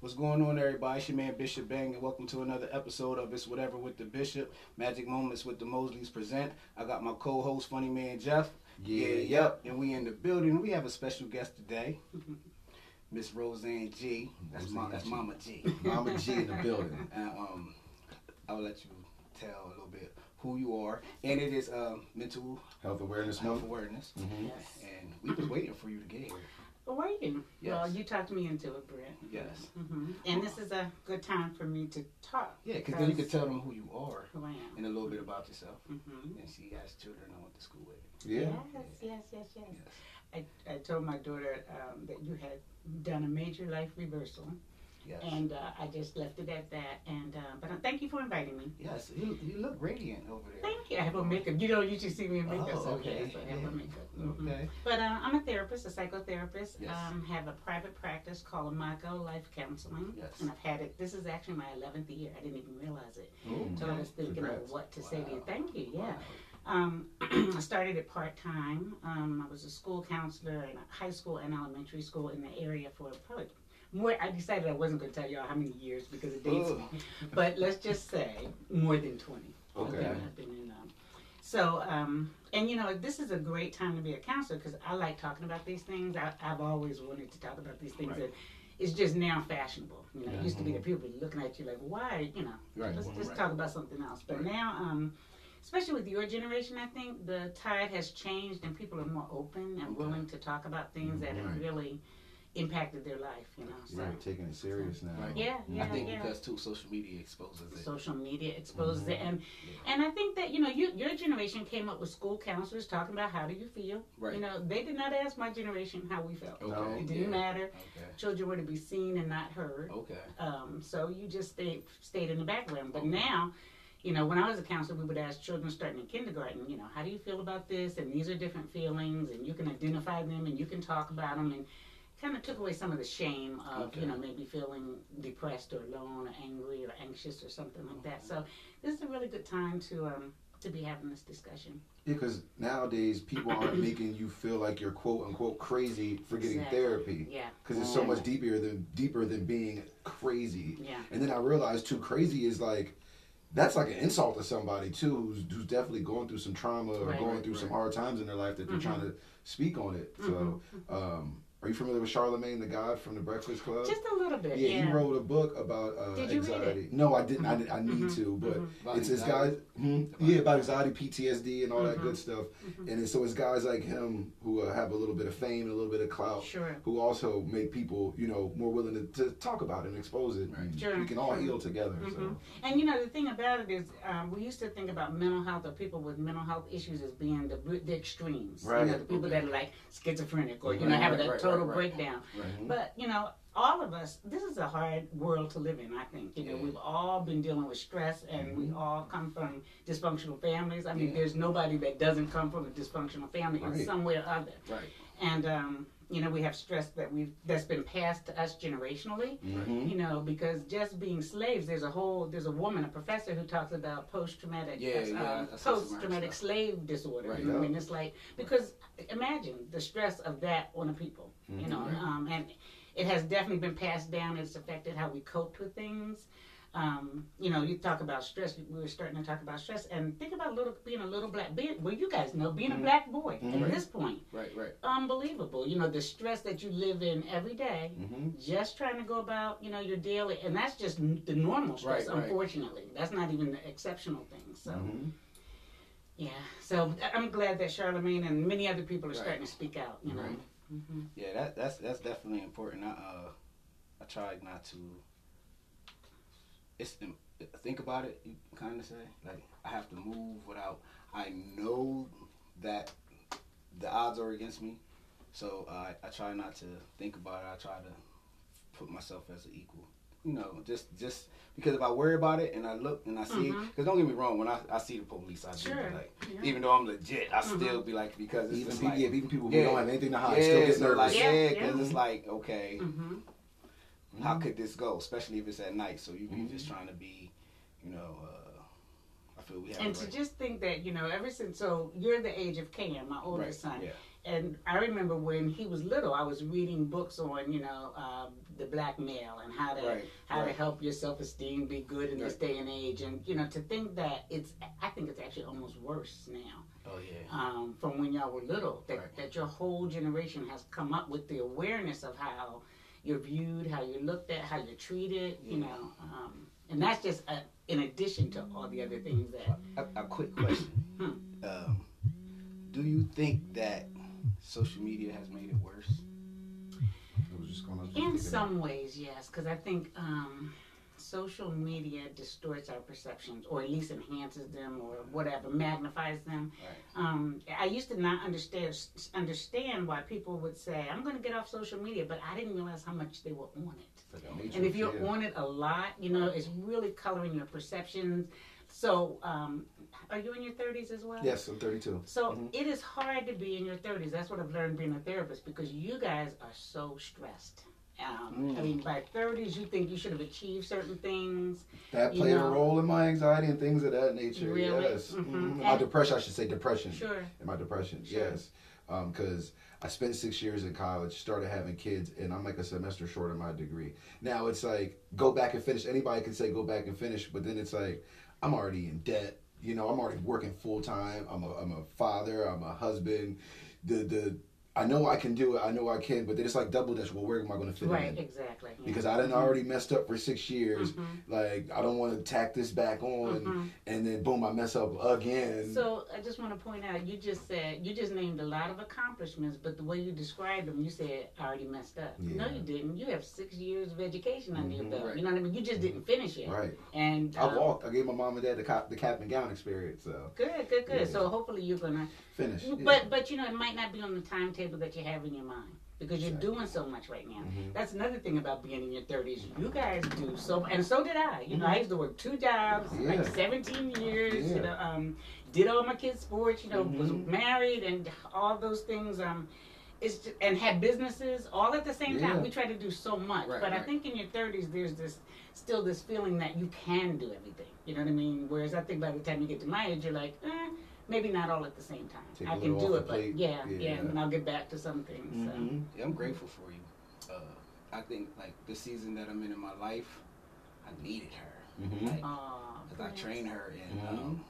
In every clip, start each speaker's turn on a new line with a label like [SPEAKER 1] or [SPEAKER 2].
[SPEAKER 1] What's going on, everybody? It's your man Bishop Bang, and welcome to another episode of It's Whatever with the Bishop. Magic Moments with the Mosleys present. I got my co-host, Funny Man Jeff.
[SPEAKER 2] Yeah,
[SPEAKER 1] yep. And we in the building. We have a special guest today, Miss Roseanne G. That's my,
[SPEAKER 2] Roseanne
[SPEAKER 1] that's
[SPEAKER 2] G.
[SPEAKER 1] Mama G.
[SPEAKER 2] Mama G in the building.
[SPEAKER 1] And um, I'll let you tell a little bit who you are. And it is um, mental
[SPEAKER 2] Health awareness
[SPEAKER 1] health
[SPEAKER 2] month.
[SPEAKER 1] awareness.
[SPEAKER 2] hmm
[SPEAKER 3] Yes.
[SPEAKER 1] And we've been waiting for you to get here.
[SPEAKER 3] Waiting. Well,
[SPEAKER 1] Yes.
[SPEAKER 3] you talked me into it, Brent.
[SPEAKER 1] Yes.
[SPEAKER 3] hmm And this is a good time for me to talk.
[SPEAKER 1] Yeah, because then you can tell them who you are
[SPEAKER 3] who I am.
[SPEAKER 1] and a little bit about yourself.
[SPEAKER 3] hmm
[SPEAKER 1] And she has children I went to school with.
[SPEAKER 2] Yeah.
[SPEAKER 3] Yes, yes, yes, yes.
[SPEAKER 1] Yes.
[SPEAKER 3] I, I told my daughter um, that you had done a major life reversal,
[SPEAKER 1] Yes.
[SPEAKER 3] and uh, I just left it at that. And uh, but uh, thank you for inviting me.
[SPEAKER 1] yes, you, you look radiant over there.
[SPEAKER 3] Thank you. I have a makeup. You don't usually see me in makeup,
[SPEAKER 1] Oh,
[SPEAKER 3] so
[SPEAKER 1] okay.
[SPEAKER 3] yes, I have on makeup. Mhm.
[SPEAKER 1] Okay.
[SPEAKER 3] But uh, I'm a therapist, a psychotherapist.
[SPEAKER 1] Yes.
[SPEAKER 3] Um, have a private practice called Amago Life Counseling,
[SPEAKER 1] Yes.
[SPEAKER 3] and I've had it. This is actually my 11th year. I didn't even realize it.
[SPEAKER 2] Ooh.
[SPEAKER 3] So I was thinking
[SPEAKER 2] Congrats.
[SPEAKER 3] of what to say to you. Thank you. Yeah.
[SPEAKER 1] Wow.
[SPEAKER 3] Um, I started it part time. Um, I was a school counselor in a high school and elementary school in the area for probably more. I decided I wasn't going to tell y'all how many years because it dates
[SPEAKER 1] Ugh.
[SPEAKER 3] me. But let's just say more than 20.
[SPEAKER 2] Okay.
[SPEAKER 3] I've been, in, um, so, um, and you know, this is a great time to be a counselor because I like talking about these things. I, I've always wanted to talk about these things.
[SPEAKER 1] Right.
[SPEAKER 3] And it's just now fashionable. You know, it used to be the people looking at you like, why, you know,
[SPEAKER 1] Right.
[SPEAKER 3] let's just
[SPEAKER 1] Right.
[SPEAKER 3] talk about something else. But now, um, especially with your generation, I think the tide has changed and people are more open and willing to talk about things that
[SPEAKER 2] are
[SPEAKER 3] really impacted their life. You know, so
[SPEAKER 2] Right, taking it serious now.
[SPEAKER 1] Right.
[SPEAKER 3] yeah, yeah,
[SPEAKER 1] I think
[SPEAKER 3] yeah.
[SPEAKER 1] because too social media exposes it.
[SPEAKER 3] social media exposes
[SPEAKER 2] Mhm.
[SPEAKER 3] it, and and I think that you know you, your generation came up with school counselors talking about how do you feel.
[SPEAKER 1] Right.
[SPEAKER 3] You know, they did not ask my generation how we felt.
[SPEAKER 1] Okay.
[SPEAKER 3] It didn't
[SPEAKER 1] yeah.
[SPEAKER 3] matter.
[SPEAKER 1] Okay.
[SPEAKER 3] Children were to be seen and not heard.
[SPEAKER 1] Okay.
[SPEAKER 3] Um, so you just stayed stayed in the background. But
[SPEAKER 1] Okay.
[SPEAKER 3] now, you know, when I was a counselor, we would ask children starting in kindergarten, you know, how do you feel about this? And these are different feelings, and you can identify them, and you can talk about them, and kind of took away some of the shame of,
[SPEAKER 1] Okay.
[SPEAKER 3] you know, maybe feeling depressed or alone or angry or anxious or something like that. So this is a really good time to um, to be having this discussion.
[SPEAKER 2] Yeah, because nowadays people aren't making you feel like you're quote unquote crazy for getting
[SPEAKER 3] Exactly.
[SPEAKER 2] therapy.
[SPEAKER 3] Yeah,
[SPEAKER 2] Because it's so much deeper than deeper than being crazy.
[SPEAKER 3] yeah,
[SPEAKER 2] And then I realized too, crazy is like that's like an insult to somebody too, who's, who's definitely going through some trauma or
[SPEAKER 3] Right.
[SPEAKER 2] going
[SPEAKER 1] Right,
[SPEAKER 2] through some hard times in their life that they're
[SPEAKER 3] Mhm.
[SPEAKER 2] trying to speak on it. So, um, are you familiar with Charlemagne the God from the Breakfast Club?
[SPEAKER 3] just a little bit.
[SPEAKER 2] Yeah,
[SPEAKER 3] Yeah,
[SPEAKER 2] he wrote a book about uh,
[SPEAKER 3] Did you read
[SPEAKER 2] anxiety. No, I didn't. I, did, I need
[SPEAKER 3] Mhm,
[SPEAKER 2] to, but
[SPEAKER 3] mhm.
[SPEAKER 2] It's this guy.
[SPEAKER 1] anxiety?
[SPEAKER 2] Hmm,
[SPEAKER 1] About
[SPEAKER 2] yeah, about anxiety, PTSD, and all that
[SPEAKER 3] Mhm.
[SPEAKER 2] good stuff.
[SPEAKER 3] Mhm.
[SPEAKER 2] And it's, so it's guys like him who uh, have a little bit of fame and a little bit of clout,
[SPEAKER 3] Sure.
[SPEAKER 2] who also make people, you know, more willing to, to talk about it and expose it.
[SPEAKER 1] Right.
[SPEAKER 3] Sure,
[SPEAKER 2] We can all heal together. So.
[SPEAKER 3] Mhm. And you know the thing about it is, um, we used to think about mental health or people with mental health issues as being the the extremes.
[SPEAKER 2] Right.
[SPEAKER 3] You know, the people
[SPEAKER 1] Okay.
[SPEAKER 3] that are like schizophrenic or you
[SPEAKER 2] Right,
[SPEAKER 3] know having
[SPEAKER 1] right,
[SPEAKER 3] a
[SPEAKER 1] right,
[SPEAKER 3] total
[SPEAKER 1] right, right.
[SPEAKER 3] breakdown.
[SPEAKER 1] Right.
[SPEAKER 3] But you know, all of us, this is a hard world to live in. I think you know
[SPEAKER 1] Yeah.
[SPEAKER 3] we've all been dealing with stress, and we
[SPEAKER 2] Mhm.
[SPEAKER 3] all come from dysfunctional families. I mean,
[SPEAKER 1] Yeah.
[SPEAKER 3] there's nobody that doesn't come from a dysfunctional family in some way or other.
[SPEAKER 1] Right.
[SPEAKER 3] And um, you know, we have stress that we have that's been passed to us generationally
[SPEAKER 2] Mhm.
[SPEAKER 3] you know, because just being slaves, there's a whole, there's a woman, a professor who talks about post-traumatic,
[SPEAKER 1] Yeah,
[SPEAKER 3] uh,
[SPEAKER 1] yeah, I
[SPEAKER 3] post-traumatic slave disorder.
[SPEAKER 1] Right.
[SPEAKER 3] You know, I mean, it's like because imagine the stress of that on the people, you know. Um, and it has definitely been passed down. It's affected how we coped with things. Um, you know, you talk about stress. We were starting to talk about stress, and think about little being a little black. Being, well, you guys know, being a
[SPEAKER 2] Mhm.
[SPEAKER 3] black boy
[SPEAKER 2] Mhm.
[SPEAKER 3] at this point,
[SPEAKER 1] Right. Right.
[SPEAKER 3] unbelievable. You know, the stress that you live in every day
[SPEAKER 2] Mhm.
[SPEAKER 3] just trying to go about you know your daily and that's just the normal stress
[SPEAKER 1] Right, right.
[SPEAKER 3] unfortunately that's not even the exceptional thing so
[SPEAKER 2] Mhm.
[SPEAKER 3] yeah so i'm glad that charlemagne and many other people are
[SPEAKER 1] Right.
[SPEAKER 3] starting to speak out you know
[SPEAKER 1] Right.
[SPEAKER 3] hmm
[SPEAKER 1] Yeah, that that's that's definitely important. I uh, I tried not to. It's think about it. You kind of say like I have to move without. I know that the odds are against me, so uh, I I try not to think about it. I try to put myself as an equal. You know, just just because if I worry about it and I look and I see, because don't get me wrong, when I, I see the police, I do
[SPEAKER 3] Sure.
[SPEAKER 1] be like,
[SPEAKER 3] Yeah.
[SPEAKER 1] even though I'm legit, I
[SPEAKER 3] Mhm.
[SPEAKER 1] still be like because it's
[SPEAKER 2] Even
[SPEAKER 1] just
[SPEAKER 2] people,
[SPEAKER 1] like,
[SPEAKER 2] yeah, even people who
[SPEAKER 1] Yeah.
[SPEAKER 2] don't have anything to hide
[SPEAKER 1] yeah,
[SPEAKER 2] still get
[SPEAKER 1] so
[SPEAKER 2] nervous.
[SPEAKER 1] like
[SPEAKER 3] Yeah,
[SPEAKER 1] yeah,
[SPEAKER 3] yeah.
[SPEAKER 1] because it's like okay,
[SPEAKER 3] hmm
[SPEAKER 1] how
[SPEAKER 2] Mhm.
[SPEAKER 1] could this go? Especially if it's at night, so you you
[SPEAKER 2] Mhm.
[SPEAKER 1] just trying to be, you know, uh, I feel we have
[SPEAKER 3] and to
[SPEAKER 1] right.
[SPEAKER 3] just think that you know ever since so you're the age of cam my oldest
[SPEAKER 1] right.
[SPEAKER 3] son
[SPEAKER 1] Yeah.
[SPEAKER 3] And I remember when he was little, I was reading books on, you know, um, the black male and how to
[SPEAKER 1] Right.
[SPEAKER 3] how to help your self esteem be good in this day and age. And you know, to think that it's, I think it's actually almost worse now
[SPEAKER 1] Oh yeah.
[SPEAKER 3] um, from when y'all were little. That
[SPEAKER 1] Right.
[SPEAKER 3] that your whole generation has come up with the awareness of how you're viewed, how you're looked at, how you're treated. You
[SPEAKER 1] Yeah.
[SPEAKER 3] know, um, and that's just a, in addition to all the other things that.
[SPEAKER 1] A, a quick question.
[SPEAKER 3] Hmm.
[SPEAKER 1] Um, do you think that social media has made it worse?
[SPEAKER 2] I was just gonna
[SPEAKER 3] In
[SPEAKER 2] think of
[SPEAKER 3] some ways, yes, because I think um, social media distorts our perceptions, or at least enhances them, or whatever, magnifies them.
[SPEAKER 1] Right.
[SPEAKER 3] Um, I used to not understand understand why people would say, "I'm going to get off social media," but I didn't realize how much they were on it.
[SPEAKER 2] that.
[SPEAKER 3] And if you're
[SPEAKER 2] yeah.
[SPEAKER 3] on it a lot, you know, it's really coloring your perceptions. So, um, are you in your 30s as well?
[SPEAKER 2] Yes, I'm 32.
[SPEAKER 3] So
[SPEAKER 2] Mhm.
[SPEAKER 3] it is hard to be in your 30s. That's what I've learned being a therapist because you guys are so stressed. Um, I
[SPEAKER 1] Mm.
[SPEAKER 3] mean, by 30s, you think you should have achieved certain things.
[SPEAKER 2] That played
[SPEAKER 3] know.
[SPEAKER 2] a role in my anxiety and things of that nature.
[SPEAKER 3] Really?
[SPEAKER 2] Yes.
[SPEAKER 3] Mhm.
[SPEAKER 2] Mhm. My depression, I should say depression.
[SPEAKER 3] Sure.
[SPEAKER 2] In my depression,
[SPEAKER 3] Sure.
[SPEAKER 2] yes. Because I spent six years in college, started having kids, and I'm like a semester short of my degree. Now it's like, go back and finish. Anybody can say go back and finish, but then it's like, I'm already in debt. You know, I'm already working full time. I'm a, I'm a father. I'm a husband. The the I know I can do it. I know I can, but then it's like double dutch. Well, where am I going to fit
[SPEAKER 3] Right,
[SPEAKER 2] in?
[SPEAKER 3] exactly. yeah.
[SPEAKER 2] Because I didn't already messed up for six years.
[SPEAKER 3] Mhm.
[SPEAKER 2] Like I don't want to tack this back on,
[SPEAKER 3] Mhm.
[SPEAKER 2] and then boom, I mess up again.
[SPEAKER 3] So I just want to point out, you just said you just named a lot of accomplishments, but the way you described them, you said I already messed up. No, you didn't. You have six years of education under your
[SPEAKER 2] Mhm.
[SPEAKER 3] belt.
[SPEAKER 1] Right.
[SPEAKER 3] You know what I mean? You just didn't finish it.
[SPEAKER 2] right.
[SPEAKER 3] And
[SPEAKER 2] I
[SPEAKER 3] um,
[SPEAKER 2] walked. I gave my mom and dad the cap, the cap and gown experience. So
[SPEAKER 3] Good, good, good.
[SPEAKER 2] Yeah.
[SPEAKER 3] So hopefully you're gonna.
[SPEAKER 2] finish. yeah.
[SPEAKER 3] But but you know it might not be on the timetable that you have in your mind because you're doing so much right now.
[SPEAKER 2] Mhm.
[SPEAKER 3] That's another thing about being in your 30s. You guys do so, and so did I. You know, I used to work two jobs,
[SPEAKER 2] Yeah.
[SPEAKER 3] like 17 years. You know, um, did all my kids' sports. You know, was
[SPEAKER 2] Mhm.
[SPEAKER 3] married and all those things. Um, it's just, and had businesses all at the same time. We try to do so much,
[SPEAKER 1] Right,
[SPEAKER 3] but I think in your 30s there's this still this feeling that you can do everything. You know what I mean? Whereas I think by the time you get to my age, you're like, eh, maybe not all at the same time.
[SPEAKER 2] Take a
[SPEAKER 3] I can do it,
[SPEAKER 2] the
[SPEAKER 3] but yeah, yeah,
[SPEAKER 2] Yeah.
[SPEAKER 3] and I'll get back to some things. So.
[SPEAKER 2] Mhm.
[SPEAKER 1] Yeah, I'm grateful for you. Uh, I think like the season that I'm in in my life, I needed her.
[SPEAKER 2] Mhm.
[SPEAKER 1] Like,
[SPEAKER 3] Aw,
[SPEAKER 1] Cause I
[SPEAKER 3] thanks.
[SPEAKER 1] train her and
[SPEAKER 2] Mhm.
[SPEAKER 1] um,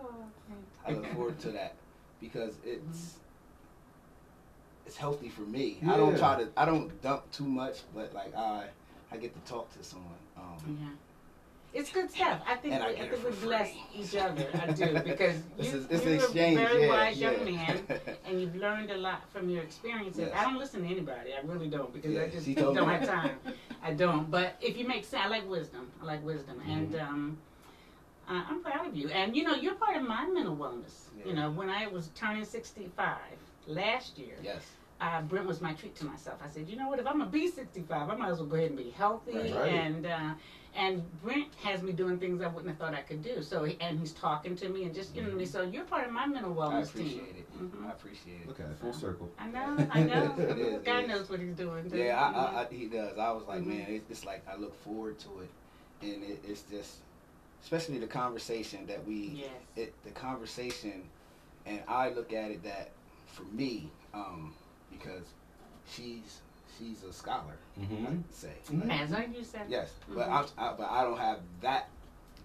[SPEAKER 3] Aw, thanks.
[SPEAKER 1] I look forward to that because it's it's healthy for me. I don't try to I don't dump too much, but like I I get to talk to someone. Um,
[SPEAKER 3] Yeah. It's good stuff. I think
[SPEAKER 1] And I
[SPEAKER 3] we, I
[SPEAKER 1] get
[SPEAKER 3] think we bless each other. I do because
[SPEAKER 1] This
[SPEAKER 3] you,
[SPEAKER 1] is-
[SPEAKER 3] you're
[SPEAKER 1] exchange,
[SPEAKER 3] a very
[SPEAKER 1] yeah,
[SPEAKER 3] wise young man, and you've learned a lot from your experiences.
[SPEAKER 1] Yes.
[SPEAKER 3] I don't listen to anybody. I really don't because I just don't
[SPEAKER 1] me.
[SPEAKER 3] have time. I don't. But if you make sense, I like wisdom. I like wisdom, and
[SPEAKER 1] Mm-hmm.
[SPEAKER 3] um, uh, I'm proud of you. And you know, you're part of my mental wellness. You know, when I was turning 65 last year.
[SPEAKER 1] yes.
[SPEAKER 3] uh, Brent was my treat to myself. I said, you know what? If I'm gonna be 65, I might as well go ahead and be healthy.
[SPEAKER 1] Right.
[SPEAKER 3] And uh, and Brent has me doing things I wouldn't have thought I could do. So and he's talking to me and just you know what I mean. So you're part of my mental wellness. team.
[SPEAKER 1] I appreciate
[SPEAKER 3] team.
[SPEAKER 1] it.
[SPEAKER 3] Mhm.
[SPEAKER 1] I appreciate it.
[SPEAKER 2] Look at it, full circle.
[SPEAKER 3] I know, I know.
[SPEAKER 1] It is,
[SPEAKER 3] God
[SPEAKER 1] it is.
[SPEAKER 3] knows what he's doing. Too.
[SPEAKER 1] Yeah, I, I, I, he does. I was like,
[SPEAKER 3] Mhm.
[SPEAKER 1] man, it's, it's like I look forward to it, and it, it's just, especially the conversation that we,
[SPEAKER 3] yes.
[SPEAKER 1] it, the conversation, and I look at it that for me, um, because she's she's a scholar,
[SPEAKER 2] Mhm.
[SPEAKER 1] I'd say.
[SPEAKER 2] Mhm.
[SPEAKER 3] As I you said.
[SPEAKER 1] Yes, but. I'm, I, but I don't have that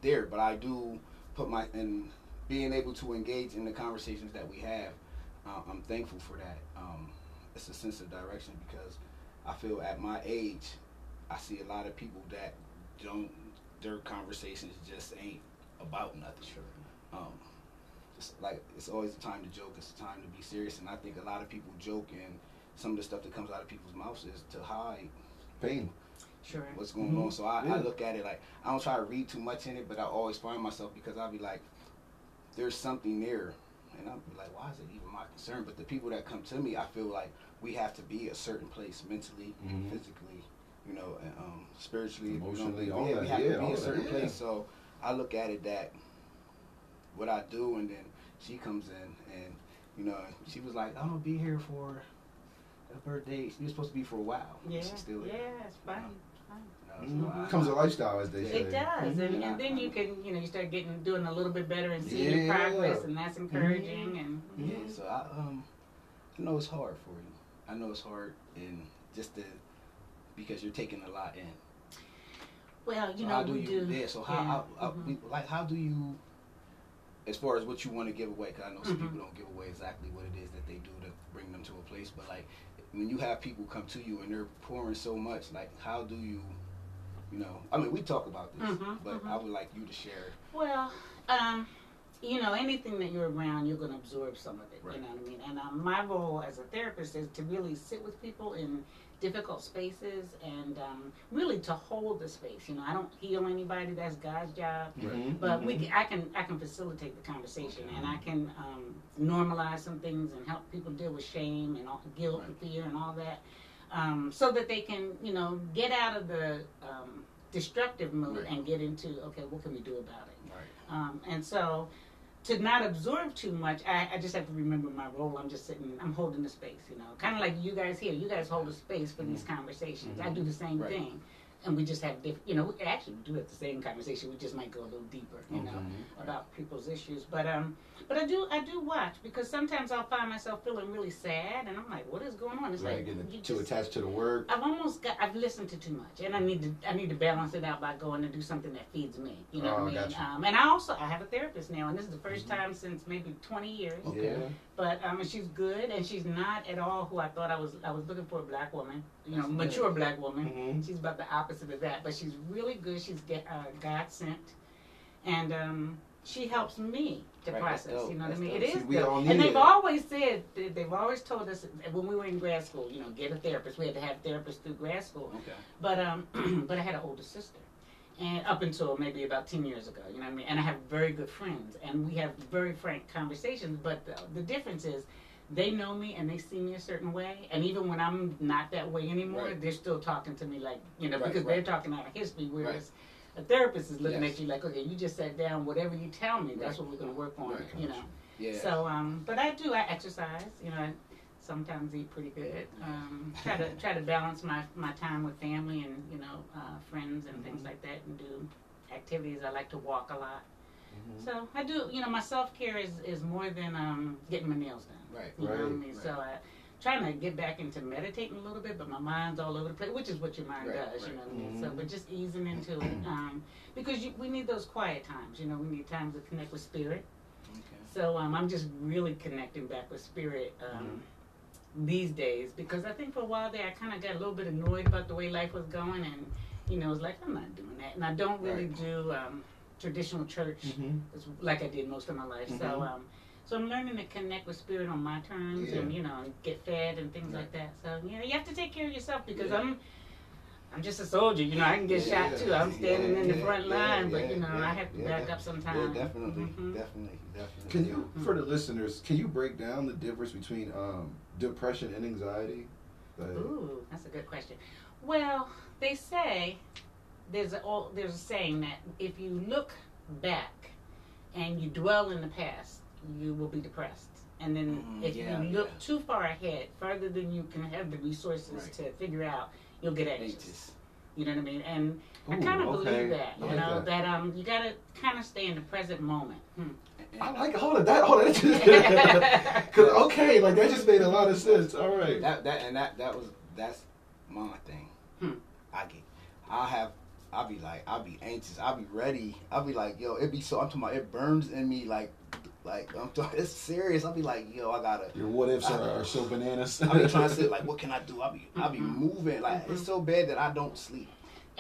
[SPEAKER 1] there. But I do put my in being able to engage in the conversations that we have. Uh, I'm thankful for that. Um, it's a sense of direction because I feel at my age, I see a lot of people that don't. Their conversations just ain't about nothing. Um, just like it's always a time to joke. It's a time to be serious, and I think a lot of people joke and some of the stuff that comes out of people's mouths is to hide
[SPEAKER 2] Pain.
[SPEAKER 3] Sure.
[SPEAKER 1] what's going
[SPEAKER 2] Mhm.
[SPEAKER 1] on. So I,
[SPEAKER 2] Yeah.
[SPEAKER 1] I look at it like I don't try to read too much in it, but I always find myself because I'll be like, there's something there, and I'll be like, why is it even my concern? But the people that come to me, I feel like we have to be a certain place mentally,
[SPEAKER 2] Mhm.
[SPEAKER 1] physically, you know, and, um, spiritually, if we don't
[SPEAKER 2] Emotionally,
[SPEAKER 1] believe-
[SPEAKER 2] all
[SPEAKER 1] yeah,
[SPEAKER 2] that,
[SPEAKER 1] we have
[SPEAKER 2] yeah,
[SPEAKER 1] to be
[SPEAKER 2] all
[SPEAKER 1] a
[SPEAKER 2] that,
[SPEAKER 1] certain
[SPEAKER 2] yeah.
[SPEAKER 1] place. So I look at it that what I do, and then she comes in, and you know, she was like, I'm gonna be here for a birthday. She was supposed to be for a while.
[SPEAKER 3] Yeah.
[SPEAKER 1] She's still
[SPEAKER 3] yeah, it's fine. it's fine.
[SPEAKER 1] You know, so
[SPEAKER 2] Mhm. Comes a lifestyle, as they say.
[SPEAKER 3] It does, and,
[SPEAKER 1] Mhm.
[SPEAKER 3] and then you can, you know, you start getting doing a little bit better and seeing your progress, and that's encouraging. And
[SPEAKER 1] Yeah, so I um I know it's hard for you. I know it's hard, and just the because you're taking a lot in.
[SPEAKER 3] Well, you
[SPEAKER 1] So
[SPEAKER 3] know,
[SPEAKER 1] how do
[SPEAKER 3] we
[SPEAKER 1] you?
[SPEAKER 3] do.
[SPEAKER 1] Yeah. So how,
[SPEAKER 3] yeah,
[SPEAKER 1] how, how
[SPEAKER 3] mhm.
[SPEAKER 1] we- like how do you? As far as what you want to give away, because I know some
[SPEAKER 3] Mhm.
[SPEAKER 1] people don't give away exactly what it is that they do to bring them to a place. But like when you have people come to you and they're pouring so much, like how do you? You know, I mean, we talk about this,
[SPEAKER 3] Mhm,
[SPEAKER 1] but
[SPEAKER 3] mhm.
[SPEAKER 1] I would like you to share.
[SPEAKER 3] Well, um, you know, anything that you're around, you're going to absorb some of it.
[SPEAKER 1] Right.
[SPEAKER 3] You know what I mean? And um, my role as a therapist is to really sit with people in difficult spaces and um, really to hold the space. You know, I don't heal anybody. That's God's job.
[SPEAKER 2] Mhm,
[SPEAKER 3] But we,
[SPEAKER 2] mhm.
[SPEAKER 3] can, I can, I can facilitate the conversation,
[SPEAKER 1] Okay.
[SPEAKER 3] and I can um, normalize some things and help people deal with shame and all, guilt and fear and all that, um, so that they can, you know, get out of the um, destructive mood
[SPEAKER 1] Right.
[SPEAKER 3] and get into, okay, what can we do about it? Um, and so, to not absorb too much, I, I just have to remember my role. I'm just sitting, I'm holding the space, you know, kind of like you guys here. You guys hold the space for these conversations. I do the same
[SPEAKER 1] Mm-hmm. Right.
[SPEAKER 3] thing, and we just have different, you know, we actually do have the same conversation. We just might go a little deeper, you know, about people's issues. But um, but I do, I do watch because sometimes I'll find myself feeling really sad, and I'm like, what is going on? It's
[SPEAKER 2] Like
[SPEAKER 3] like
[SPEAKER 2] getting
[SPEAKER 3] you
[SPEAKER 2] too
[SPEAKER 3] just-
[SPEAKER 2] attached to the work.
[SPEAKER 3] I've almost got. I've listened to too much, and I need to. I need to balance it out by going to do something that feeds me. You know
[SPEAKER 2] Oh,
[SPEAKER 3] what I mean?
[SPEAKER 2] gotcha.
[SPEAKER 3] Um, and I also I have a therapist now, and this is the 1st
[SPEAKER 2] Mm-hmm.
[SPEAKER 3] time since maybe 20 years.
[SPEAKER 1] Okay.
[SPEAKER 2] Yeah.
[SPEAKER 3] But um, and she's good, and she's not at all who I thought I was. I was looking for a black woman, you know,
[SPEAKER 1] That's good.
[SPEAKER 3] mature black woman.
[SPEAKER 2] Mhm.
[SPEAKER 3] She's about the opposite of that, but she's really good. She's get, uh, God sent, and um, she helps me to
[SPEAKER 1] Right,
[SPEAKER 3] process. You know what I mean?
[SPEAKER 1] dope.
[SPEAKER 3] It is
[SPEAKER 2] See, we
[SPEAKER 3] dope.
[SPEAKER 2] all
[SPEAKER 3] and they've
[SPEAKER 2] it.
[SPEAKER 3] always said they- they've always told us when we were in grad school, you know, get a therapist. We had to have therapists through grad school.
[SPEAKER 1] Okay.
[SPEAKER 3] But um, but I had an older sister, and up until maybe about ten years ago, you know what I mean. And I have very good friends, and we have very frank conversations. But the, the difference is, they know me and they see me a certain way, and even when I'm not that way anymore,
[SPEAKER 1] Right.
[SPEAKER 3] they're still talking to me like you know
[SPEAKER 1] Right,
[SPEAKER 3] because
[SPEAKER 1] right.
[SPEAKER 3] they're talking out of history, whereas. A therapist is looking
[SPEAKER 1] Yes.
[SPEAKER 3] at you like, okay, you just sat down. Whatever you tell me, that's what we're going to work on. You know.
[SPEAKER 1] Yeah.
[SPEAKER 3] So, um, but I do. I exercise. You know, I sometimes eat pretty good. Um, try to try to balance my my time with family and you know uh, friends and
[SPEAKER 1] Mm-hmm.
[SPEAKER 3] things like that, and do activities. I like to walk a lot.
[SPEAKER 1] Mm-hmm.
[SPEAKER 3] So I do. You know, my self care is is more than um, getting my nails done.
[SPEAKER 1] right.
[SPEAKER 3] You know what I mean?
[SPEAKER 1] right.
[SPEAKER 3] So I trying to get back into meditating a little bit, but my mind's all over the place, which is what your mind
[SPEAKER 1] Right,
[SPEAKER 3] does. You know what I mean? So,
[SPEAKER 2] Mhm.
[SPEAKER 3] but just easing into it, um, because you, we need those quiet times. You know, we need times to connect with spirit.
[SPEAKER 1] Okay.
[SPEAKER 3] So um, I'm just really connecting back with spirit um, these days because I think for a while there I kind of got a little bit annoyed about the way life was going, and you know, it's like I'm not doing that, and I don't really
[SPEAKER 1] Right.
[SPEAKER 3] do um, traditional church
[SPEAKER 2] Mhm.
[SPEAKER 3] like I did most of my life. So
[SPEAKER 2] Mhm.
[SPEAKER 3] um, so I'm learning to connect with spirit on my terms,
[SPEAKER 2] Yeah.
[SPEAKER 3] and you know, and get fed and things like that. So you know, you have to take care of yourself because
[SPEAKER 1] Yeah.
[SPEAKER 3] I'm. I'm just a soldier, you know. I can get
[SPEAKER 2] Yeah,
[SPEAKER 3] shot too. I'm standing in the
[SPEAKER 1] yeah,
[SPEAKER 3] front
[SPEAKER 1] yeah,
[SPEAKER 3] line, but you know,
[SPEAKER 1] yeah,
[SPEAKER 3] I have to
[SPEAKER 1] yeah,
[SPEAKER 3] back
[SPEAKER 1] def-
[SPEAKER 3] up sometimes.
[SPEAKER 1] Yeah, definitely,
[SPEAKER 3] Mhm.
[SPEAKER 1] definitely, definitely.
[SPEAKER 2] Can you, for the listeners, can you break down the difference between um, depression and anxiety? Like,
[SPEAKER 3] Ooh, that's a good question. Well, they say there's a there's a saying that if you look back and you dwell in the past, you will be depressed. And then
[SPEAKER 1] Mm,
[SPEAKER 3] if
[SPEAKER 1] yeah,
[SPEAKER 3] you look
[SPEAKER 1] yeah.
[SPEAKER 3] too far ahead, further than you can have the resources
[SPEAKER 1] Right.
[SPEAKER 3] to figure out, you'll get anxious.
[SPEAKER 1] Anxious.
[SPEAKER 3] You know what I mean? And I kind of
[SPEAKER 2] okay.
[SPEAKER 3] believe that.
[SPEAKER 2] I
[SPEAKER 3] You
[SPEAKER 2] like
[SPEAKER 3] know
[SPEAKER 2] that.
[SPEAKER 3] that. um you gotta kind of stay in the present moment. Hmm.
[SPEAKER 1] And-
[SPEAKER 2] I like hold it. That hold it. Because okay, like that just made a lot of sense. All right.
[SPEAKER 1] That that and that that was that's my thing.
[SPEAKER 3] Hmm.
[SPEAKER 1] I get. I have. I'll be like. I'll be anxious. I'll be ready. I'll be like, yo. It be so. I'm talking about. It burns in me like, like I'm. Talking, it's serious. I'll be like, yo. I gotta.
[SPEAKER 2] Your what ifs are, are so bananas.
[SPEAKER 1] I'll be trying to say like, what can I do? I'll be. I'll be
[SPEAKER 3] Mhm.
[SPEAKER 1] moving. Like it's so bad that I don't sleep.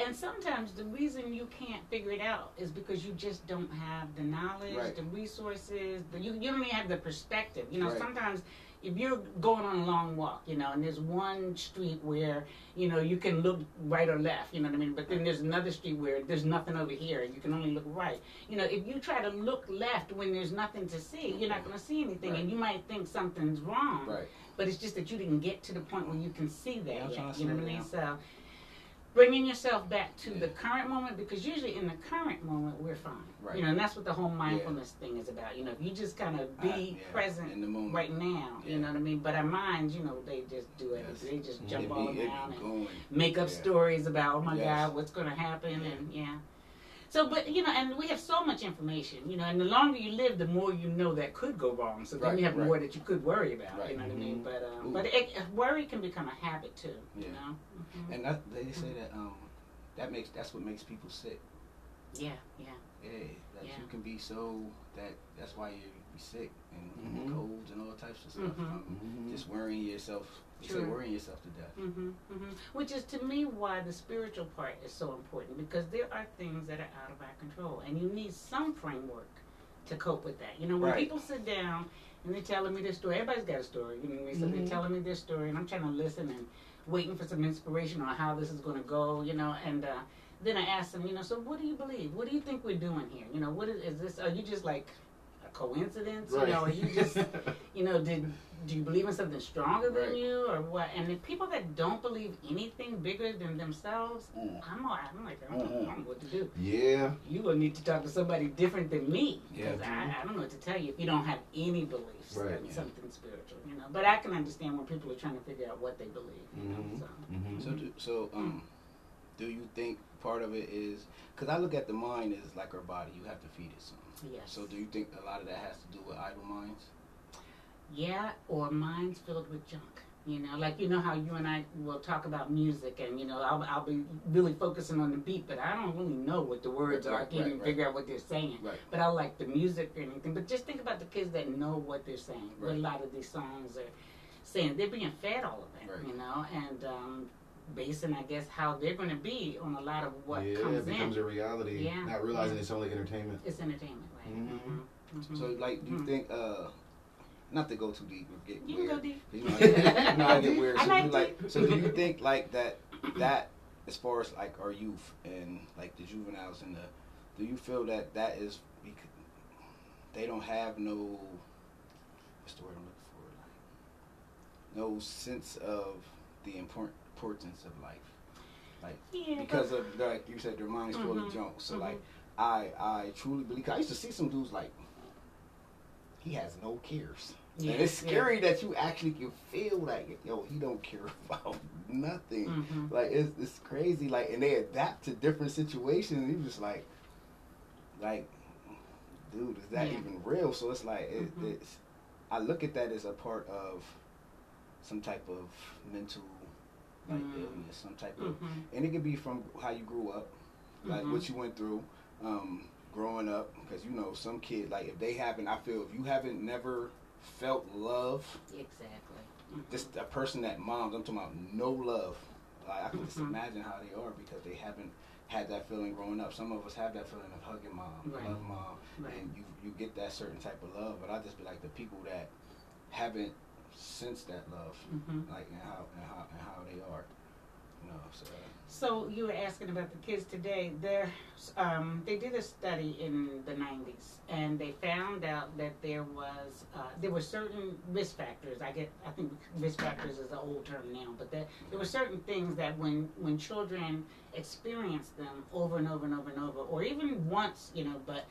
[SPEAKER 3] And sometimes the reason you can't figure it out is because you just don't have the knowledge,
[SPEAKER 1] Right.
[SPEAKER 3] the resources, the, you, you don't even have the perspective. You know,
[SPEAKER 1] Right.
[SPEAKER 3] sometimes if you're going on a long walk, you know, and there's one street where, you know, you can look right or left, you know what I mean? But then there's another street where there's nothing over here and you can only look right. You know, if you try to look left when there's nothing to see, you're not going to see anything
[SPEAKER 1] Right.
[SPEAKER 3] and you might think something's wrong.
[SPEAKER 1] Right.
[SPEAKER 3] But it's just that you didn't get to the point where you can see that
[SPEAKER 1] Yeah, I'm
[SPEAKER 3] yet.
[SPEAKER 1] trying to
[SPEAKER 3] You know what I mean? So bringing yourself back to the current moment because usually in the current moment we're fine.
[SPEAKER 1] Right.
[SPEAKER 3] You know, and that's what the whole mindfulness thing is about. You know, if you just kind of be
[SPEAKER 1] Uh, yeah,
[SPEAKER 3] present
[SPEAKER 1] in the moment.
[SPEAKER 3] right now,
[SPEAKER 1] Yeah.
[SPEAKER 3] you know what I mean? But our minds, you know, they just do it.
[SPEAKER 1] Yes.
[SPEAKER 3] They just jump all
[SPEAKER 1] be, it
[SPEAKER 3] around and
[SPEAKER 1] going.
[SPEAKER 3] make up
[SPEAKER 1] Yeah.
[SPEAKER 3] stories about, oh my
[SPEAKER 1] Yes.
[SPEAKER 3] God, what's going to happen,
[SPEAKER 1] Yeah.
[SPEAKER 3] and yeah. So, but you know, and we have so much information, you know, and the longer you live, the more you know that could go wrong. So then
[SPEAKER 1] Right,
[SPEAKER 3] you have
[SPEAKER 1] right.
[SPEAKER 3] more that you could worry about.
[SPEAKER 1] Right.
[SPEAKER 3] You know what I mean?
[SPEAKER 2] Mhm.
[SPEAKER 3] But um,
[SPEAKER 1] Ooh.
[SPEAKER 3] but it, worry can become a habit too. You
[SPEAKER 1] Yeah.
[SPEAKER 3] know. Mhm.
[SPEAKER 1] And that, they say that um, that makes that's what makes people sick.
[SPEAKER 3] Yeah, yeah.
[SPEAKER 1] Yeah, that
[SPEAKER 3] Yeah.
[SPEAKER 1] you can be so that that's why you be sick and
[SPEAKER 2] Mhm.
[SPEAKER 1] colds and all types of stuff
[SPEAKER 3] Mhm.
[SPEAKER 1] from
[SPEAKER 2] Mhm.
[SPEAKER 1] just worrying yourself. You say
[SPEAKER 3] Sure.
[SPEAKER 1] worrying yourself to death.
[SPEAKER 3] hmm hmm Which is to me why the spiritual part is so important because there are things that are out of our control, and you need some framework to cope with that. You know, when
[SPEAKER 1] Right.
[SPEAKER 3] people sit down and they're telling me their story, everybody's got a story. You know, what I mean? so they're telling me their story, and I'm trying to listen and waiting for some inspiration on how this is going to go. You know, and uh, then I ask them, you know, so what do you believe? What do you think we're doing here? You know, what is, is this? Are you just like coincidence? You know, are you just you know, did do you believe in something stronger than
[SPEAKER 1] Right.
[SPEAKER 3] you, or what? And the people that don't believe anything bigger than themselves,
[SPEAKER 1] Mm.
[SPEAKER 3] I'm, all- I'm like, I don't, know, I don't know what to do.
[SPEAKER 2] yeah.
[SPEAKER 3] You will need to talk to somebody different than me,
[SPEAKER 1] Yeah.
[SPEAKER 3] because I, I don't know what to tell you if you don't have any beliefs
[SPEAKER 2] Right,
[SPEAKER 3] in
[SPEAKER 1] yeah.
[SPEAKER 3] something spiritual, you know. But I can understand when people are trying to figure out what they believe. You know,
[SPEAKER 2] Mhm.
[SPEAKER 3] so.
[SPEAKER 2] Mhm.
[SPEAKER 1] So, do, so um, do you think part of it is because I look at the mind as like our body. You have to feed it something.
[SPEAKER 3] Yes.
[SPEAKER 1] So, do you think a lot of that has to do with idle minds?
[SPEAKER 3] Yeah, or minds filled with junk. You know, like you know how you and I will talk about music, and you know I'll, I'll be really focusing on the beat, but I don't really know what the words
[SPEAKER 1] Right,
[SPEAKER 3] are. I can't even
[SPEAKER 1] right,
[SPEAKER 3] figure out what they're saying.
[SPEAKER 1] Right.
[SPEAKER 3] But I like the music or anything. But just think about the kids that know what they're saying. What a lot of these songs are saying. They're being fed all of it,
[SPEAKER 1] Right.
[SPEAKER 3] you know, and um, basing, I guess, how they're going to be on a lot of what
[SPEAKER 2] yeah,
[SPEAKER 3] comes
[SPEAKER 2] it becomes
[SPEAKER 3] in.
[SPEAKER 2] a reality.
[SPEAKER 3] Yeah,
[SPEAKER 2] Not realizing
[SPEAKER 3] yeah.
[SPEAKER 2] it's only entertainment.
[SPEAKER 3] It's entertainment, right?
[SPEAKER 2] Mhm.
[SPEAKER 3] Mhm, mhm.
[SPEAKER 1] So, like, do you
[SPEAKER 3] Mhm.
[SPEAKER 1] think uh, not to go too deep or get
[SPEAKER 3] you can
[SPEAKER 1] weird?
[SPEAKER 3] go deep.
[SPEAKER 1] You know, I get, you know, I get weird. So,
[SPEAKER 3] like
[SPEAKER 1] do,
[SPEAKER 3] to.
[SPEAKER 1] like, so do you think like that that as far as like our youth and like the juveniles and the, do you feel that that is because they don't have no what's the word I'm looking for like no sense of the import, importance of life like
[SPEAKER 3] Yeah, but-
[SPEAKER 1] because of like you said their mind is full
[SPEAKER 3] Mhm,
[SPEAKER 1] of junk so
[SPEAKER 3] mhm.
[SPEAKER 1] like I I truly believe. I used to see some dudes like he has no cares.
[SPEAKER 3] Yeah,
[SPEAKER 1] and it's
[SPEAKER 3] yeah.
[SPEAKER 1] scary that you actually can feel like, yo, he don't care about nothing.
[SPEAKER 3] Mhm.
[SPEAKER 1] Like it's it's crazy. Like and they adapt to different situations. And you just like, like, dude, is that
[SPEAKER 3] Yeah.
[SPEAKER 1] even real? So it's like it,
[SPEAKER 3] Mhm.
[SPEAKER 1] it's. I look at that as a part of some type of mental like
[SPEAKER 3] Mm.
[SPEAKER 1] illness, some type of,
[SPEAKER 3] Mhm.
[SPEAKER 1] and it could be from how you grew up, like what you went through. Um, growing up because you know some kid like if they haven't i feel if you haven't never felt love
[SPEAKER 3] Exactly.
[SPEAKER 1] Just a person that moms i'm talking about no love like, i can just
[SPEAKER 3] Mhm.
[SPEAKER 1] imagine how they are because they haven't had that feeling growing up some of us have that feeling of hugging mom
[SPEAKER 3] Right.
[SPEAKER 1] love mom
[SPEAKER 3] Right.
[SPEAKER 1] and you you get that certain type of love but i just be like the people that haven't sensed that love
[SPEAKER 3] Mhm.
[SPEAKER 1] like and how and how and how they are so
[SPEAKER 3] So you were asking about the kids today. There, um, they did a study in the '90s, and they found out that there was uh, there were certain risk factors. I get, I think risk factors is an old term now, but there, there were certain things that when when children experienced them over and over and over and over, or even once, you know, but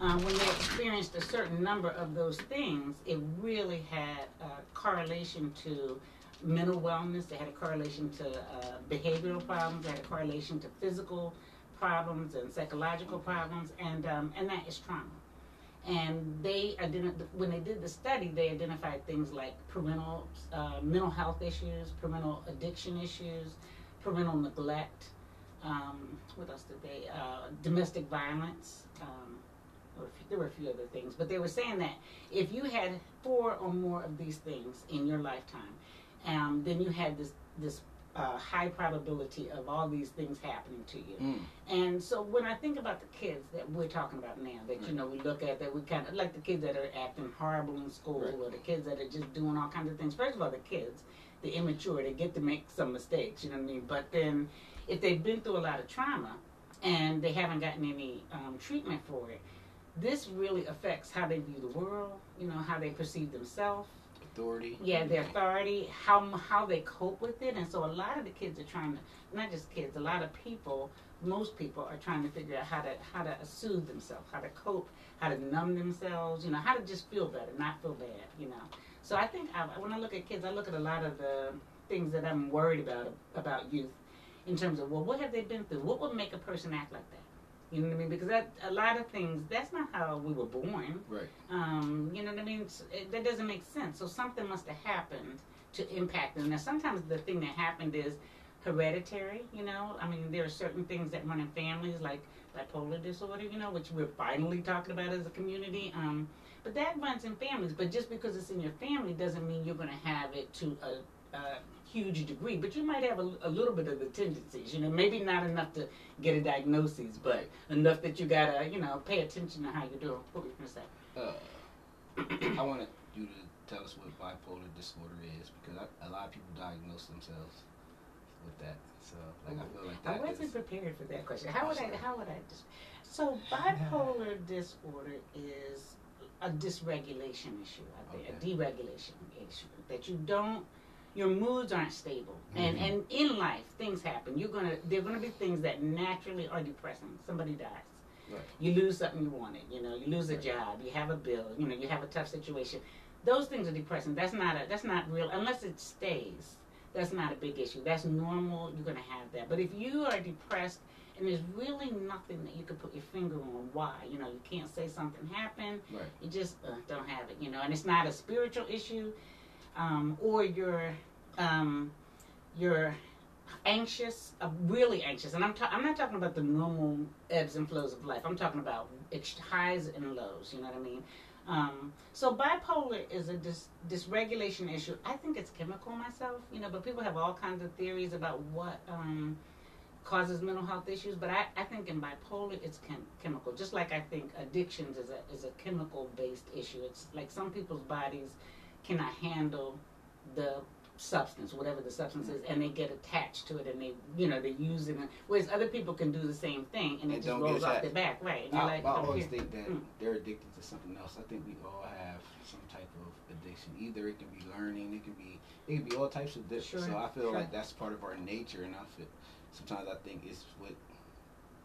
[SPEAKER 3] um, when they experienced a certain number of those things, it really had a correlation to mental wellness. They had a correlation to uh, behavioral problems. They had a correlation to physical problems and psychological problems, and um, and that is trauma. And they identi- when they did the study, they identified things like parental uh, mental health issues, parental addiction issues, parental neglect. Um, what else did they? Uh, domestic violence. Um, there were a few other things, but they were saying that if you had four or more of these things in your lifetime, um, then you had this this uh, high probability of all these things happening to you.
[SPEAKER 1] mm.
[SPEAKER 3] And so when I think about the kids that we're talking about now, that you know we look at that we kind of like the kids that are acting horrible in school,
[SPEAKER 1] Right.
[SPEAKER 3] or the kids that are just doing all kinds of things. First of all, the kids, the immature, they get to make some mistakes. You know what I mean? But then, if they've been through a lot of trauma and they haven't gotten any um, treatment for it, this really affects how they view the world. You know how they perceive themselves
[SPEAKER 1] authority?
[SPEAKER 3] Yeah their authority how how they cope with it and so a lot of the kids are trying to not just kids a lot of people most people are trying to figure out how to how to soothe themselves how to cope how to numb themselves you know how to just feel better not feel bad you know. So i think I, when i look at kids i look at a lot of the things that i'm worried about about youth in terms of well what have they been through? What would make a person act like that You know what I mean? Because that a lot of things that's not how we were born.
[SPEAKER 1] Right.
[SPEAKER 3] Um, you know what I mean? It, that doesn't make sense. So something must have happened to impact them. Now sometimes the thing that happened is hereditary. You know, I mean there are certain things that run in families like bipolar disorder. You know, which we're finally talking about as a community. Um, but that runs in families. But just because it's in your family doesn't mean you're going to have it to a, a huge degree. But you might have a, a little bit of the tendencies. You know, maybe not enough to get a diagnosis, but enough that you gotta, you know, pay attention to how you're doing. What were you gonna say?
[SPEAKER 1] Uh, I wanted you to tell us what bipolar disorder is because I, a lot of people diagnose themselves with that. So, like, I feel like that.
[SPEAKER 3] I wasn't
[SPEAKER 1] is-
[SPEAKER 3] prepared for that question. How would I? How would I? Dis- so bipolar disorder is a dysregulation issue. I think a deregulation issue that you don't. Your moods aren't stable, and
[SPEAKER 2] Mhm.
[SPEAKER 3] and in life things happen. You're gonna there are gonna be things that naturally are depressing. Somebody dies.
[SPEAKER 1] Right.
[SPEAKER 3] You lose something you wanted. You know, you lose a
[SPEAKER 1] Right.
[SPEAKER 3] job. You have a bill. You know, you have a tough situation. Those things are depressing. That's not a. That's not real unless it stays that's not a big issue. That's normal. You're going to have that. But if you are depressed and there's really nothing that you can put your finger on why, you know, you can't say something happened,
[SPEAKER 1] Right.
[SPEAKER 3] you just uh, don't have it, you know, and it's not a spiritual issue, um, or you're um, you're anxious, uh, really anxious, and I'm ta- I'm not talking about the normal ebbs and flows of life. I'm talking about highs and lows. You know what I mean? Um, so bipolar is a dis- dysregulation issue. I think it's chemical myself, you know, but people have all kinds of theories about what um, causes mental health issues. But I, I think in bipolar it's chem- chemical, just like I think addictions is a is a chemical based issue. It's like some people's bodies cannot handle the substance, whatever the substance is, and they get attached to it and they, you know, they use it. Whereas other people can do the same thing and it
[SPEAKER 1] And
[SPEAKER 3] just rolls off their back, right? And
[SPEAKER 1] I,
[SPEAKER 3] like,
[SPEAKER 1] I
[SPEAKER 3] "Oh,
[SPEAKER 1] always
[SPEAKER 3] here."
[SPEAKER 1] think that
[SPEAKER 3] Mm.
[SPEAKER 1] they're addicted to something else. I think we all have some type of addiction. Either it can be learning, it can be it can be all types of addiction.
[SPEAKER 3] Sure,
[SPEAKER 1] So I feel
[SPEAKER 3] sure.
[SPEAKER 1] like that's part of our nature, and I feel sometimes I think it's what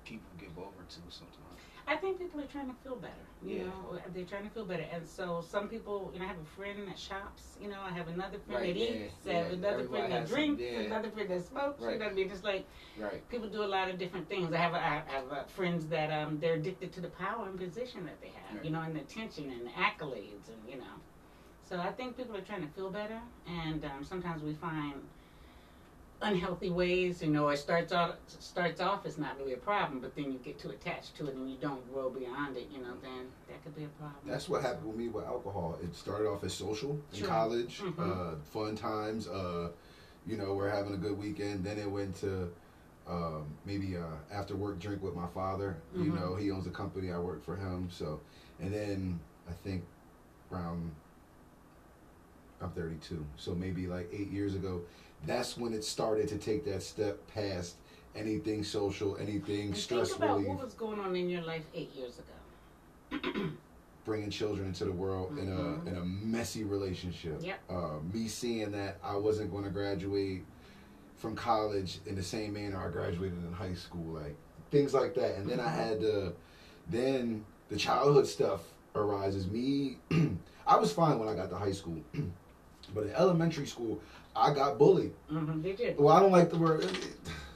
[SPEAKER 1] people give over to sometimes.
[SPEAKER 3] I think people are trying to feel better. You
[SPEAKER 1] Yeah.
[SPEAKER 3] know, they're trying to feel better, and so some people, you know, I have a friend that shops. You know, I have another friend
[SPEAKER 1] Right,
[SPEAKER 3] that eats,
[SPEAKER 1] yeah.
[SPEAKER 3] I have another
[SPEAKER 1] Everybody
[SPEAKER 3] friend that
[SPEAKER 1] has some-
[SPEAKER 3] drinks,
[SPEAKER 1] yeah.
[SPEAKER 3] another friend that smokes. You
[SPEAKER 1] Right.
[SPEAKER 3] know what I mean? It's like
[SPEAKER 1] Right.
[SPEAKER 3] people do a lot of different things. I have, I have uh, friends that um, they're addicted to the power and position that they have.
[SPEAKER 1] Right.
[SPEAKER 3] You know, and the attention and the accolades, and you know. So I think people are trying to feel better, and um, sometimes we find unhealthy ways. You know, it starts off starts off it's not really a problem, but then you get too attached to it and you don't grow beyond it. You know, then that could be a problem.
[SPEAKER 2] That's what happened with me with alcohol. It started off as social in
[SPEAKER 3] Sure.
[SPEAKER 2] college,
[SPEAKER 3] Mhm.
[SPEAKER 2] uh, fun times. Uh, you know, we're having a good weekend. Then it went to um, maybe uh, after work drink with my father. You
[SPEAKER 3] Mhm.
[SPEAKER 2] know, he owns a company. I work for him. So, and then I think around I'm 32, so maybe like eight years ago. That's when it started to take that step past anything social, anything
[SPEAKER 3] And
[SPEAKER 2] stress
[SPEAKER 3] think about
[SPEAKER 2] relief.
[SPEAKER 3] what was going on in your life eight years ago.
[SPEAKER 2] bringing children into the world in
[SPEAKER 3] Mhm.
[SPEAKER 2] a in a messy relationship.
[SPEAKER 3] Yep.
[SPEAKER 2] Uh, me seeing that I wasn't going to graduate from college in the same manner I graduated in high school, like things like that. And then I had to, then the childhood stuff arises. Me, I was fine when I got to high school, but in elementary school, I got bullied.
[SPEAKER 3] Mm-hmm, they did.
[SPEAKER 2] Well, I don't like the word.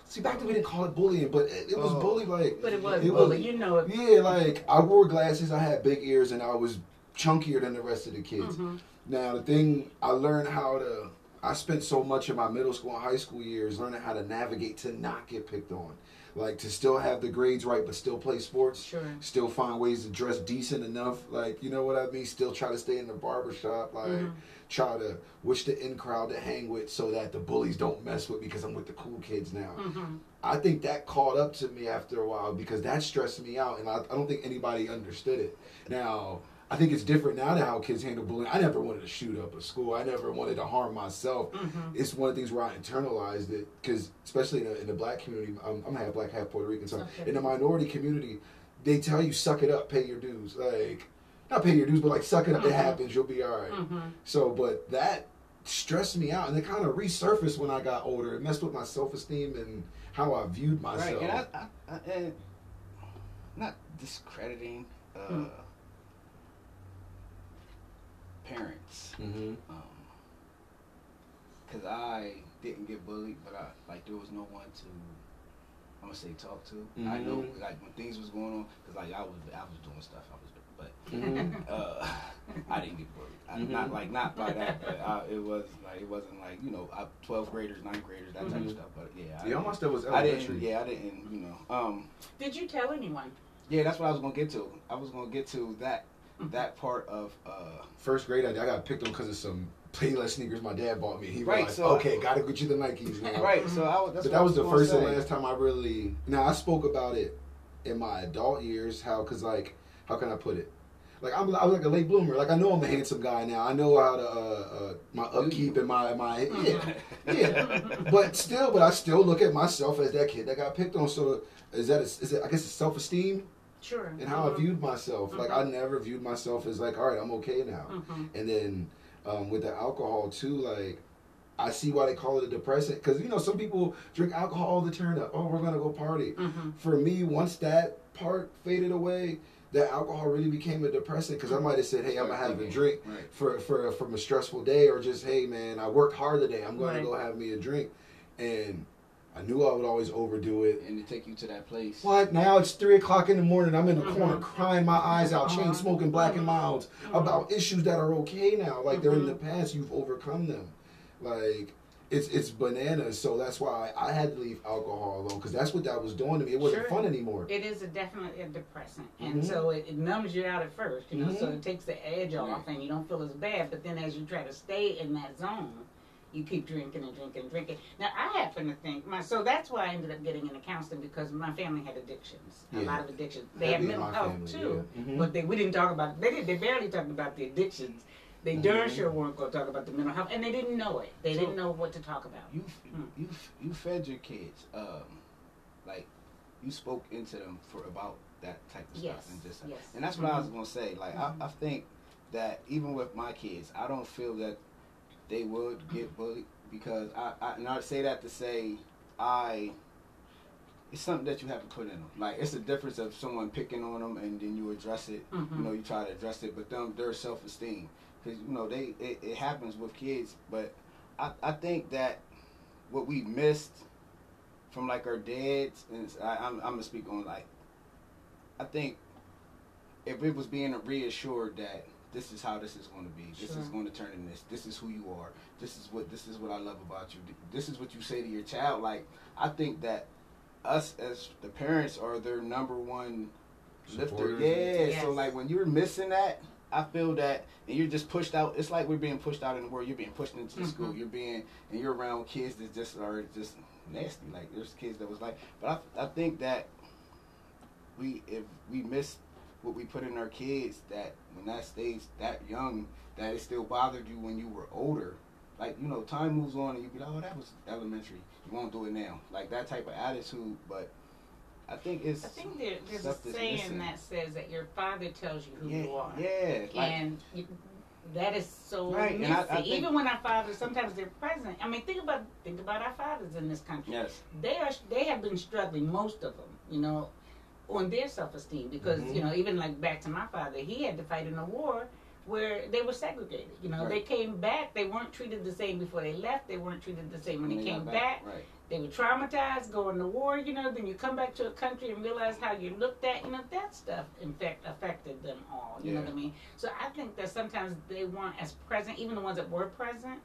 [SPEAKER 2] See, back then we didn't call it bullying, but it, it was
[SPEAKER 1] Oh.
[SPEAKER 2] bully like.
[SPEAKER 3] But it was
[SPEAKER 2] It
[SPEAKER 3] bully.
[SPEAKER 2] was-
[SPEAKER 3] you know it.
[SPEAKER 2] Yeah, like I wore glasses, I had big ears, and I was chunkier than the rest of the kids.
[SPEAKER 3] Mhm.
[SPEAKER 2] Now the thing I learned how to I spent so much of my middle school and high school years learning how to navigate to not get picked on. Like to still have the grades right but still play sports.
[SPEAKER 3] Sure.
[SPEAKER 2] Still find ways to dress decent enough, like you know what I mean. Still try to stay in the barber shop, like
[SPEAKER 3] Mhm.
[SPEAKER 2] try to wish the in crowd to hang with, so that the bullies don't mess with me because I'm with the cool kids now.
[SPEAKER 3] Mhm.
[SPEAKER 2] I think that caught up to me after a while because that stressed me out, and I, I don't think anybody understood it. Now, I think it's different now to how kids handle bullying. I never wanted to shoot up a school. I never wanted to harm myself.
[SPEAKER 3] Mhm.
[SPEAKER 2] It's one of the things where I internalized it because, especially in the, in the black community, I'm, I'm half black, half Puerto Rican. So
[SPEAKER 3] Okay.
[SPEAKER 2] in the minority community, they tell you suck it up, pay your dues. Like not pay your dues, but like suck it up. It
[SPEAKER 3] Mhm.
[SPEAKER 2] happens. You'll be all right.
[SPEAKER 3] Mhm.
[SPEAKER 2] So, but that stressed me out, and it kind of resurfaced when I got older. It messed with my self esteem and how I viewed myself.
[SPEAKER 1] Right, and I, I, I and not discrediting uh,
[SPEAKER 3] Mm.
[SPEAKER 1] Parents,
[SPEAKER 2] hmm
[SPEAKER 1] because I didn't get bullied, but I like there was no one to I'm gonna say talk to. I know
[SPEAKER 2] Mhm.
[SPEAKER 1] like when things was going on, cause like I was I was doing stuff. I was, but
[SPEAKER 2] Mhm.
[SPEAKER 1] uh, I didn't get bullied. I,
[SPEAKER 2] Mhm.
[SPEAKER 1] Not like not by that, but I, it was like it wasn't like you know I, 12th graders, 9th graders, that type of
[SPEAKER 2] Mhm.
[SPEAKER 1] stuff. But yeah, I,
[SPEAKER 2] Yeah, my stuff was
[SPEAKER 1] I
[SPEAKER 2] elementary.
[SPEAKER 1] didn't. Yeah, I didn't. You know. Um.
[SPEAKER 3] Did you tell anyone?
[SPEAKER 1] Yeah, that's what I was gonna get to. I was gonna get to that. That part of uh
[SPEAKER 2] First grade, I, I got picked on because of some Payless sneakers my dad bought me. He was
[SPEAKER 1] Right,
[SPEAKER 2] like,
[SPEAKER 1] so-
[SPEAKER 2] okay, gotta get you the Nikes now.
[SPEAKER 1] right. So I was. That's
[SPEAKER 2] but that
[SPEAKER 1] I
[SPEAKER 2] was the first and last time I really. Now I spoke about it in my adult years. How? Cause like, how can I put it? Like I'm, I'm like a late bloomer. Like I know I'm a handsome guy now. I know how to uh, uh my upkeep and my my yeah yeah. But still, but I still look at myself as that kid that got picked on. So is that a, is it? I guess it's self esteem
[SPEAKER 3] Sure.
[SPEAKER 2] and how I
[SPEAKER 3] Mhm.
[SPEAKER 2] viewed myself. Like I never viewed myself as like, all right, I'm okay now.
[SPEAKER 3] Mhm.
[SPEAKER 2] And then um, with the alcohol too, like I see why they call it a depressant because you know some people drink alcohol to turn up. Oh, we're gonna go party.
[SPEAKER 3] Mhm.
[SPEAKER 2] For me, once that part faded away, that alcohol really became a depressant because I might have said, hey, I'm gonna have a drink
[SPEAKER 1] Right.
[SPEAKER 2] for for from a stressful day, or just hey man, I worked hard today. I'm gonna
[SPEAKER 3] Right.
[SPEAKER 2] go have me a drink, and I knew I would always overdo it.
[SPEAKER 1] And to take you to that place.
[SPEAKER 2] What now? It's three o'clock in the morning. I'm in the
[SPEAKER 3] Mhm.
[SPEAKER 2] corner crying my eyes out, chain
[SPEAKER 3] Uh-huh.
[SPEAKER 2] smoking black and milds
[SPEAKER 3] Mhm.
[SPEAKER 2] about issues that are okay now. Like they're in the past, you've overcome them. Like it's it's bananas. So that's why I had to leave alcohol alone because that's what that was doing to me. It wasn't
[SPEAKER 3] Sure.
[SPEAKER 2] fun anymore.
[SPEAKER 3] It is a definitely a depressant, and
[SPEAKER 2] Mhm.
[SPEAKER 3] so it, it numbs you out at first, you know. So
[SPEAKER 2] Mhm.
[SPEAKER 3] it takes the edge off, and you don't feel as bad. But then, as you try to stay in that zone, you keep drinking and drinking and drinking. Now, I happen to think my so that's why I ended up getting into counseling because my family had addictions, a lot of addictions. They
[SPEAKER 2] Heavy
[SPEAKER 3] had mental health
[SPEAKER 2] family,
[SPEAKER 3] too,
[SPEAKER 2] yeah. Mhm.
[SPEAKER 3] but they we didn't talk about. They did. They barely talked about the addictions. They darn
[SPEAKER 2] Mhm.
[SPEAKER 3] sure weren't going to talk about the mental health, and they didn't know it. They
[SPEAKER 1] So-
[SPEAKER 3] didn't know what to talk about.
[SPEAKER 1] You
[SPEAKER 3] Mm.
[SPEAKER 1] you you fed your kids. Um, like you spoke into them for about that type of
[SPEAKER 3] Yes,
[SPEAKER 1] stuff and just
[SPEAKER 3] yes.
[SPEAKER 1] and that's what I was
[SPEAKER 3] Mhm.
[SPEAKER 1] gonna say. Like. I, I think that even with my kids, I don't feel that they would get bullied because I, I and I say that to say I. It's something that you have to put in them. Like it's a difference of someone picking on them and then you address it.
[SPEAKER 3] Mhm.
[SPEAKER 1] You know, you try to address it, but them their self esteem because you know they it, it happens with kids. But I I think that what we missed from like our dads and I, I'm I'm gonna speak on like I think if it was being reassured that this is how this is going to be, this is going to turn in this, this is who you are, this is what this is what I love about you, this is what you say to your child. Like I think that us as the parents are their number one lifter. Yeah.
[SPEAKER 3] Yes.
[SPEAKER 1] So like when you're missing that, I feel that, and you're just pushed out. It's like we're being pushed out in the world. You're being pushed into the
[SPEAKER 3] Mhm.
[SPEAKER 1] school. You're being, and you're around kids that just are just nasty. Like there's kids that was like, but I, I think that we, if we miss what we put in our kids, that when that stage that young, that it still bothered you when you were older. Like you know, time moves on, and you be like, oh, that was elementary. You won't do it now. Like that type of attitude, but. I think it's
[SPEAKER 3] I think there, there's a saying
[SPEAKER 1] missing.
[SPEAKER 3] that says that your father tells you who
[SPEAKER 1] yeah,
[SPEAKER 3] you are.
[SPEAKER 1] Yeah, like,
[SPEAKER 3] and you, that is so
[SPEAKER 1] Right. I- I think-
[SPEAKER 3] Even when our fathers, sometimes they're present. I mean, think about think about our fathers in this country.
[SPEAKER 1] yes,
[SPEAKER 3] They are they have been struggling, most of them, you know, on their self esteem because
[SPEAKER 2] Mhm.
[SPEAKER 3] you know even like back to my father, he had to fight in a war where they were segregated. You know, they came back, they weren't treated the same before they left. They weren't treated the same when they,
[SPEAKER 1] When
[SPEAKER 3] came
[SPEAKER 1] got
[SPEAKER 3] back.
[SPEAKER 1] right?
[SPEAKER 3] They were traumatized, going to war, you know, then you come back to a country and realize how you looked at, you know, that stuff in fact affected them all. You know what I mean? So I think that sometimes they weren't as present, even the ones that were present,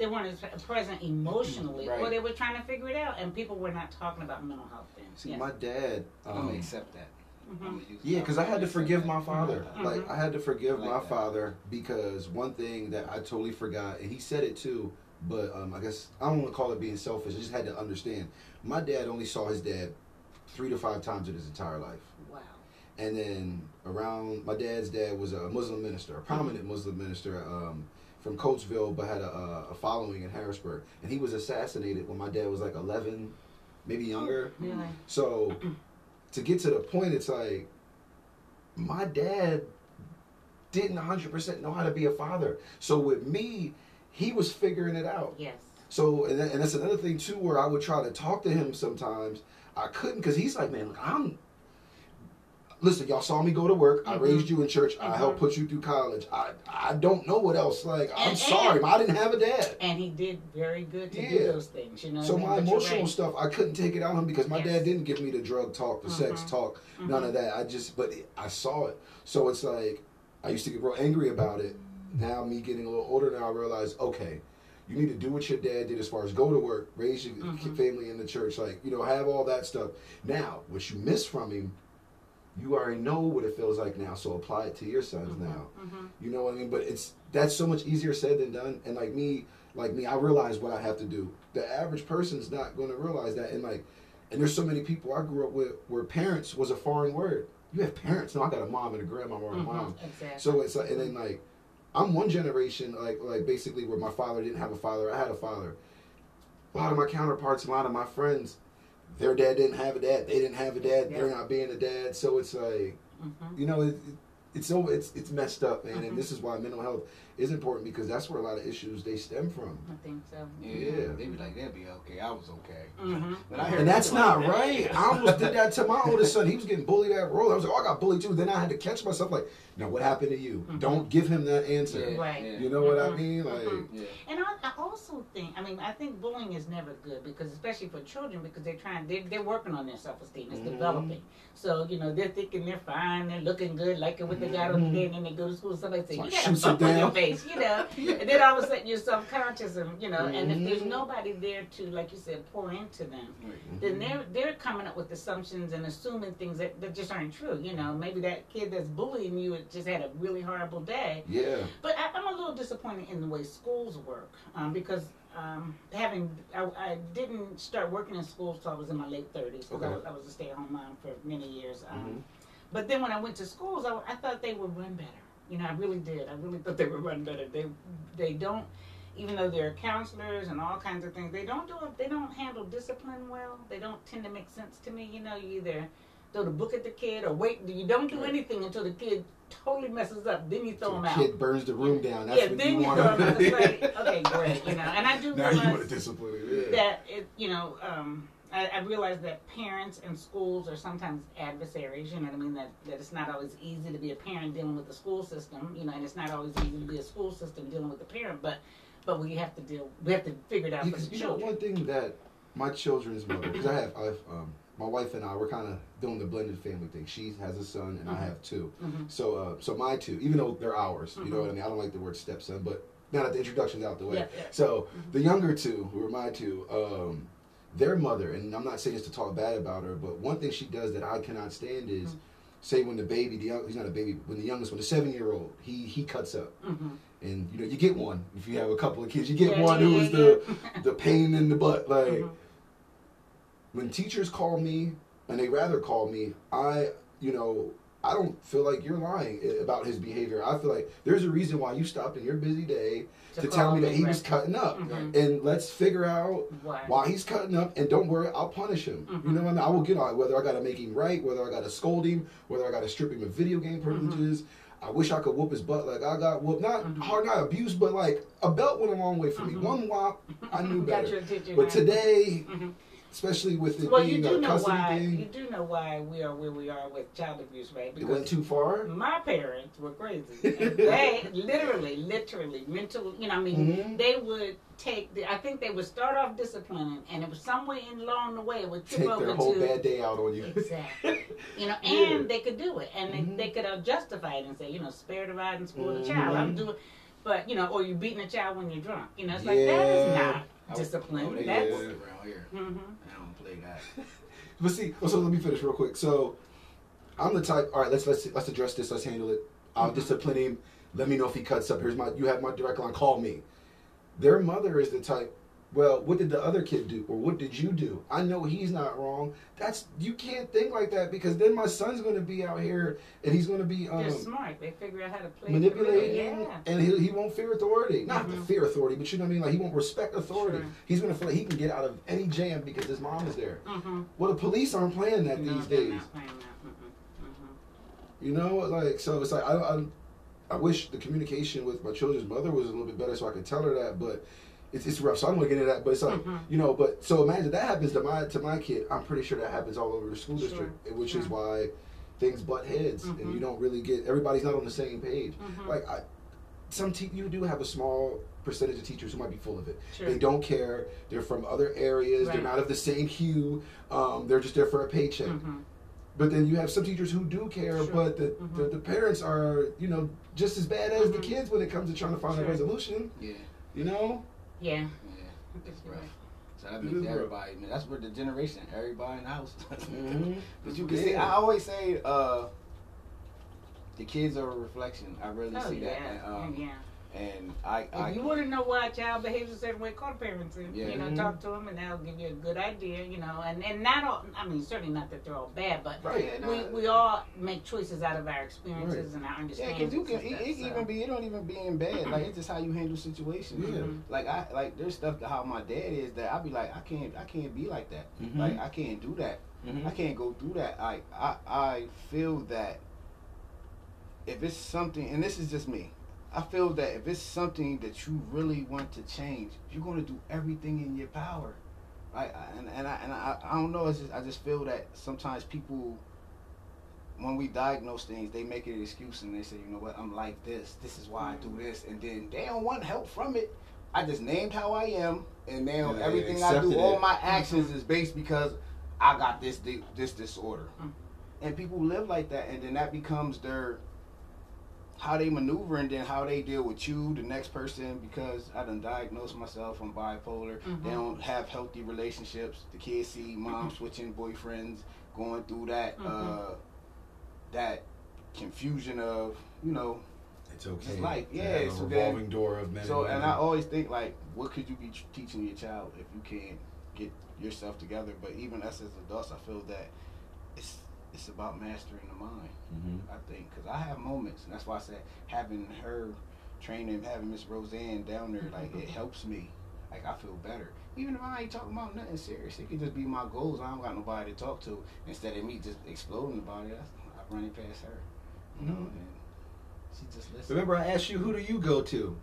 [SPEAKER 3] they weren't as present emotionally, or they were trying to figure it out, and people were not talking about mental health then.
[SPEAKER 2] See,
[SPEAKER 3] Yes.
[SPEAKER 2] my dad.
[SPEAKER 1] I'm gonna
[SPEAKER 2] Um,
[SPEAKER 1] accept that. I'm
[SPEAKER 3] Mhm.
[SPEAKER 2] Yeah, because I had to forgive my father.
[SPEAKER 3] Mhm.
[SPEAKER 2] Like I had to forgive
[SPEAKER 1] like
[SPEAKER 2] my
[SPEAKER 1] that.
[SPEAKER 2] father because one thing that I totally forgot, and he said it too, but um, I guess I don't want to call it being selfish. I just had to understand. My dad only saw his dad three to five times in his entire life,
[SPEAKER 3] Wow.
[SPEAKER 2] and then around my dad's dad was a Muslim minister, a prominent Muslim minister. Um, from Coatesville, but had a, a following in Harrisburg, and he was assassinated when my dad was like eleven, maybe younger.
[SPEAKER 3] Oh, really?
[SPEAKER 2] So to get to the point, it's like my dad didn't 100% know how to be a father. So with me, he was figuring it out.
[SPEAKER 3] Yes.
[SPEAKER 2] So, and, that, and that's another thing too, where I would try to talk to him sometimes. I couldn't because he's like, man, look, I'm. Listen, y'all saw me go to work. I
[SPEAKER 3] Mhm.
[SPEAKER 2] raised you in church. I
[SPEAKER 3] Mhm.
[SPEAKER 2] helped put you through college. I I don't know what else. Like, I'm sorry,
[SPEAKER 3] and-
[SPEAKER 2] I didn't have a dad.
[SPEAKER 3] And he did very good to
[SPEAKER 2] Yeah.
[SPEAKER 3] do those things, you know.
[SPEAKER 2] So
[SPEAKER 3] I
[SPEAKER 2] my?
[SPEAKER 3] But
[SPEAKER 2] emotional
[SPEAKER 3] right.
[SPEAKER 2] stuff, I couldn't take it out on him because my
[SPEAKER 3] Yes.
[SPEAKER 2] dad didn't give me the drug talk, the sex
[SPEAKER 3] Mhm.
[SPEAKER 2] talk, none of that. I just, but I saw it. So it's like I used to get real angry about it. Now me getting a little older now, I realize, okay, you need to do what your dad did as far as go to work, raise your
[SPEAKER 3] Mhm.
[SPEAKER 2] family in the church, like you know, have all that stuff. Now, what you miss from him, you already know what it feels like now. So apply it to your sons
[SPEAKER 3] Mhm,
[SPEAKER 2] now.
[SPEAKER 3] mhm.
[SPEAKER 2] You know what I mean? But it's that's so much easier said than done. And like me, like me, I realize what I have to do. The average person's not going to realize that. And like, and there's so many people I grew up with where parents was a foreign word. You have parents. No, I got a mom and a grandma or a
[SPEAKER 3] Mhm,
[SPEAKER 2] mom.
[SPEAKER 3] Exactly.
[SPEAKER 2] So it's like, and then like, I'm one generation like like basically where my father didn't have a father. I had a father. A lot of my counterparts, a lot of my friends, their dad didn't have a dad. They didn't have a dad. They're not being a dad. So it's like
[SPEAKER 3] Mhm.
[SPEAKER 2] you know, it, it, it's so it's it's messed up, man.
[SPEAKER 3] Mhm.
[SPEAKER 2] And this is why mental health is important because that's where a lot of issues they stem from.
[SPEAKER 3] I think so.
[SPEAKER 1] Yeah, they be like, they'll be okay. I was okay.
[SPEAKER 3] Mhm.
[SPEAKER 1] But I heard
[SPEAKER 2] And that's not
[SPEAKER 1] like that.
[SPEAKER 2] right. I almost did that to my oldest son. He was getting bullied at roll. I was like, oh, I got bullied too. Then I had to catch myself like, now what happened to you?
[SPEAKER 3] Mhm.
[SPEAKER 2] Don't give him that answer.
[SPEAKER 1] Yeah,
[SPEAKER 3] Right.
[SPEAKER 1] yeah.
[SPEAKER 2] You know what I
[SPEAKER 3] Mhm.
[SPEAKER 2] mean? Like,
[SPEAKER 3] Mhm.
[SPEAKER 1] Yeah.
[SPEAKER 3] And I, I also think, I mean, I think bullying is never good because, especially for children, because they're trying, they're, they're working on their self esteem. It's
[SPEAKER 2] Mhm.
[SPEAKER 3] developing. So, you know, they're thinking they're fine, they're looking good, liking what they got on the day, and then they go to school, somebody say,
[SPEAKER 2] So
[SPEAKER 3] you
[SPEAKER 2] it
[SPEAKER 3] got a
[SPEAKER 2] shoots
[SPEAKER 3] bump
[SPEAKER 2] it
[SPEAKER 3] on your
[SPEAKER 2] down.
[SPEAKER 3] Face, you know. and then all of a sudden you're self conscious, and, you know, and if there's
[SPEAKER 2] Mhm.
[SPEAKER 3] nobody there to, like you said, pour into them,
[SPEAKER 1] Right.
[SPEAKER 3] then they're they're coming up with assumptions and assuming things that, that just aren't true. You know, maybe that kid that's bullying you just had a really horrible day.
[SPEAKER 2] yeah.
[SPEAKER 3] But I, I'm a little disappointed in the way schools work um, because um, having I, I didn't start working in schools till I was in my late 30s. 'cause I,
[SPEAKER 2] Okay.
[SPEAKER 3] was, I was a stay-at-home mom for many years. Um,
[SPEAKER 2] Mhm.
[SPEAKER 3] But then when I went to schools, I, I thought they would run better. You know, I really did. I really thought they would run better. They they don't, even though they're counselors and all kinds of things, they don't do it. They don't handle discipline well. They don't tend to make sense to me. You know, you either throw the book at the kid or wait. You don't do anything until the kid totally messes up. Then you throw
[SPEAKER 2] So
[SPEAKER 3] him
[SPEAKER 2] the
[SPEAKER 3] out.
[SPEAKER 2] kid burns the room down. That's
[SPEAKER 3] yeah,
[SPEAKER 2] what
[SPEAKER 3] then
[SPEAKER 2] you
[SPEAKER 3] you
[SPEAKER 2] want.
[SPEAKER 3] throw him out. It's like, okay, great. You know, and I do
[SPEAKER 2] now you want to discipline him. Yeah.
[SPEAKER 3] that it, you know, um, I, I realize that parents and schools are sometimes adversaries. You know what I mean? That that it's not always easy to be a parent dealing with the school system. You know, and it's not always easy to be a school system dealing with the parent. But but we have to deal. We have to figure it out
[SPEAKER 2] You,
[SPEAKER 3] for the
[SPEAKER 2] you know,
[SPEAKER 3] children.
[SPEAKER 2] one thing that my children's mother, because I have, I have um, my wife and I, we're kind of doing the blended family thing. She has a son, and I
[SPEAKER 3] Mhm.
[SPEAKER 2] have two.
[SPEAKER 3] Mhm.
[SPEAKER 2] So, uh, so my two, even though they're ours, you know what I mean. I don't like the word stepson, but now that the introduction's out the way,
[SPEAKER 3] Yeah, yeah.
[SPEAKER 2] so the younger two, who are my two, um, their mother, and I'm not saying this to talk bad about her, but one thing she does that I cannot stand is,
[SPEAKER 3] Mhm.
[SPEAKER 2] say when the baby, the young, he's not a baby, when the youngest one, the seven year old, he he cuts up,
[SPEAKER 3] Mhm.
[SPEAKER 2] and you know you get one if you have a couple of kids, you get
[SPEAKER 3] Yeah,
[SPEAKER 2] one
[SPEAKER 3] yeah,
[SPEAKER 2] who
[SPEAKER 3] yeah,
[SPEAKER 2] the the pain in the butt, like
[SPEAKER 3] Mhm.
[SPEAKER 2] when teachers call me and they rather call me, I, you know, I don't feel like you're lying about his behavior. I feel like there's a reason why you stopped in your busy day to, tell me that he
[SPEAKER 3] right.
[SPEAKER 2] was cutting up.
[SPEAKER 3] Mhm.
[SPEAKER 2] And let's figure out
[SPEAKER 3] Why?
[SPEAKER 2] why he's cutting up. And don't worry, I'll punish him. You
[SPEAKER 3] Mhm.
[SPEAKER 2] know what I mean? I will get on it, whether I got to make him right, whether I got to scold him, whether I got to strip him of video game privileges. I wish I could whoop his butt like I got whooped. Not
[SPEAKER 3] Mhm.
[SPEAKER 2] hard, not abuse, but like a belt went a long way for me.
[SPEAKER 3] Mhm.
[SPEAKER 2] One whop, I knew
[SPEAKER 3] Got
[SPEAKER 2] better.
[SPEAKER 3] your
[SPEAKER 2] But
[SPEAKER 3] now.
[SPEAKER 2] today,
[SPEAKER 3] Mhm.
[SPEAKER 2] Especially with it
[SPEAKER 3] Well, you
[SPEAKER 2] being
[SPEAKER 3] do
[SPEAKER 2] a
[SPEAKER 3] know
[SPEAKER 2] custody
[SPEAKER 3] why.
[SPEAKER 2] thing,
[SPEAKER 3] You do know why we are where we are with child abuse, right?
[SPEAKER 2] it went too far.
[SPEAKER 3] my parents were crazy. And they literally, literally, mental. You know, I mean,
[SPEAKER 2] Mhm.
[SPEAKER 3] they would take. The, I think they would start off disciplining, and it was somewhere in along the way it would trip
[SPEAKER 2] Take
[SPEAKER 3] over
[SPEAKER 2] their whole
[SPEAKER 3] to
[SPEAKER 2] bad day out on you.
[SPEAKER 3] exactly. You know,
[SPEAKER 2] Yeah.
[SPEAKER 3] and they could do it, and
[SPEAKER 2] Mhm.
[SPEAKER 3] they, they could uh, justify it and say, you know, spare the rod and spoil the child. I'm
[SPEAKER 2] Mhm.
[SPEAKER 3] doing. But you know, or you beating a child when you're drunk. You know, it's like that is not
[SPEAKER 1] I-
[SPEAKER 3] discipline.
[SPEAKER 1] Oh,
[SPEAKER 3] That's.
[SPEAKER 1] don't around here.
[SPEAKER 3] hmm
[SPEAKER 1] Play that.
[SPEAKER 2] But see, oh, so let me finish real quick. So, I'm the type. All right, let's let's let's address this. Let's handle it. I'll
[SPEAKER 3] Mhm.
[SPEAKER 2] discipline him. Let me know if he cuts up. Here's my. You have my direct line. Call me. Their mother is the type. Well, what did the other kid do, or what did you do? I know he's not wrong. That's you can't think like that because then my son's going to be out here and he's going to be um,
[SPEAKER 3] They're smart. They figure out how to play.
[SPEAKER 2] manipulating,
[SPEAKER 3] Yeah.
[SPEAKER 2] and he, he won't fear authority. Not
[SPEAKER 3] Mhm.
[SPEAKER 2] fear authority, but you know what I mean. Like he won't respect authority.
[SPEAKER 3] Sure.
[SPEAKER 2] He's gonna feel like he can get out of any jam because his mom is there.
[SPEAKER 3] Mm-hmm.
[SPEAKER 2] Well, the police aren't playing that
[SPEAKER 3] no,
[SPEAKER 2] these days.
[SPEAKER 3] Mhm.
[SPEAKER 2] You know, like so it's like I, I I wish the communication with my children's mother was a little bit better so I could tell her that, but it's, it's rough. So I'm gonna get into that, but it's like
[SPEAKER 3] Mhm.
[SPEAKER 2] you know, but so imagine that happens to my to my kid. I'm pretty sure that happens all over the school
[SPEAKER 3] Sure,
[SPEAKER 2] district, which is why things butt heads, and
[SPEAKER 3] Mhm.
[SPEAKER 2] you don't really get everybody's not on the same page.
[SPEAKER 3] Mhm.
[SPEAKER 2] Like I, some te- you do have a small percentage of teachers who might be full of it.
[SPEAKER 3] Sure.
[SPEAKER 2] They don't care. They're from other areas. They're not of the same hue. Um, they're just there for a paycheck.
[SPEAKER 3] Mhm.
[SPEAKER 2] But then you have some teachers who do care,
[SPEAKER 3] Sure.
[SPEAKER 2] but the,
[SPEAKER 3] Mhm.
[SPEAKER 2] the, the parents are, you know, just as bad as the
[SPEAKER 3] Mhm.
[SPEAKER 2] kids when it comes to trying to find
[SPEAKER 3] Sure.
[SPEAKER 2] a resolution.
[SPEAKER 1] Yeah,
[SPEAKER 2] You know?
[SPEAKER 3] Yeah.
[SPEAKER 1] yeah.
[SPEAKER 3] It's
[SPEAKER 1] It's rough.
[SPEAKER 3] rough.
[SPEAKER 1] So that
[SPEAKER 2] It
[SPEAKER 1] makes everybody, man. That's where the generation, everybody in the house.
[SPEAKER 2] Mhm.
[SPEAKER 1] But you can see, I always say, uh, the kids are a reflection. I really
[SPEAKER 3] Oh
[SPEAKER 1] see that. And, um,
[SPEAKER 3] yeah.
[SPEAKER 1] And I,
[SPEAKER 3] If
[SPEAKER 1] I
[SPEAKER 3] you want to know why a child behaves a certain way, call the parents and
[SPEAKER 1] Yeah.
[SPEAKER 3] you know
[SPEAKER 2] Mhm.
[SPEAKER 3] talk to them, and that'll give you a good idea. You know, and and not all. I mean, certainly not that they're all bad, but
[SPEAKER 2] Right.
[SPEAKER 3] We we all make choices out of our experiences and our
[SPEAKER 1] Yeah, because you can.
[SPEAKER 3] and
[SPEAKER 1] It,
[SPEAKER 3] stuff,
[SPEAKER 1] it
[SPEAKER 3] so.
[SPEAKER 1] even be. It don't even be in bad. Like it's just how you handle situations.
[SPEAKER 2] Yeah.
[SPEAKER 3] Mhm.
[SPEAKER 1] Like I like there's stuff that how my dad is that I'd be like I can't I can't be like that.
[SPEAKER 2] Mhm.
[SPEAKER 1] Like I can't do that.
[SPEAKER 2] Mhm.
[SPEAKER 1] I can't go through that. I I I feel that if it's something, and this is just me, I feel that if it's something that you really want to change, you're gonna do everything in your power. Right? And and I and I, I don't know. It's just I just feel that sometimes people. When we diagnose things, they make it an excuse and they say, you know what, I'm like this. This is why I do this, and then they don't want help from it. I just named how I am, and now
[SPEAKER 2] Yeah,
[SPEAKER 1] everything I do,
[SPEAKER 2] accepted
[SPEAKER 1] all my actions is based because I got this this disorder,
[SPEAKER 3] Mm.
[SPEAKER 1] and people live like that, and then that becomes their how they maneuver, and then how they deal with you, the next person. Because I done diagnosed myself, I'm bipolar.
[SPEAKER 3] Mhm.
[SPEAKER 1] They don't have healthy relationships. The kids see mom switching boyfriends, going through that
[SPEAKER 3] Mhm.
[SPEAKER 1] uh, that confusion of you know
[SPEAKER 2] It's okay.
[SPEAKER 1] Just like, yeah,
[SPEAKER 2] have a
[SPEAKER 1] so then-
[SPEAKER 2] revolving door of men.
[SPEAKER 1] so,
[SPEAKER 2] and
[SPEAKER 1] and
[SPEAKER 2] women.
[SPEAKER 1] I always think like, what could you be t- teaching your child if you can't get yourself together? But even us as adults, I feel that it's it's about mastering the mind.
[SPEAKER 2] Mhm.
[SPEAKER 1] I think because I have moments, and that's why I said having her training, having Miss Roseanne down there, like it helps me. Like I feel better, even if I ain't talking about nothing serious. It could just be my goals. I don't got nobody to talk to. Instead of me just exploding about it, I run it past her. You know,
[SPEAKER 2] Mhm.
[SPEAKER 1] and she just listens.
[SPEAKER 2] Remember, I asked you, who do you go to?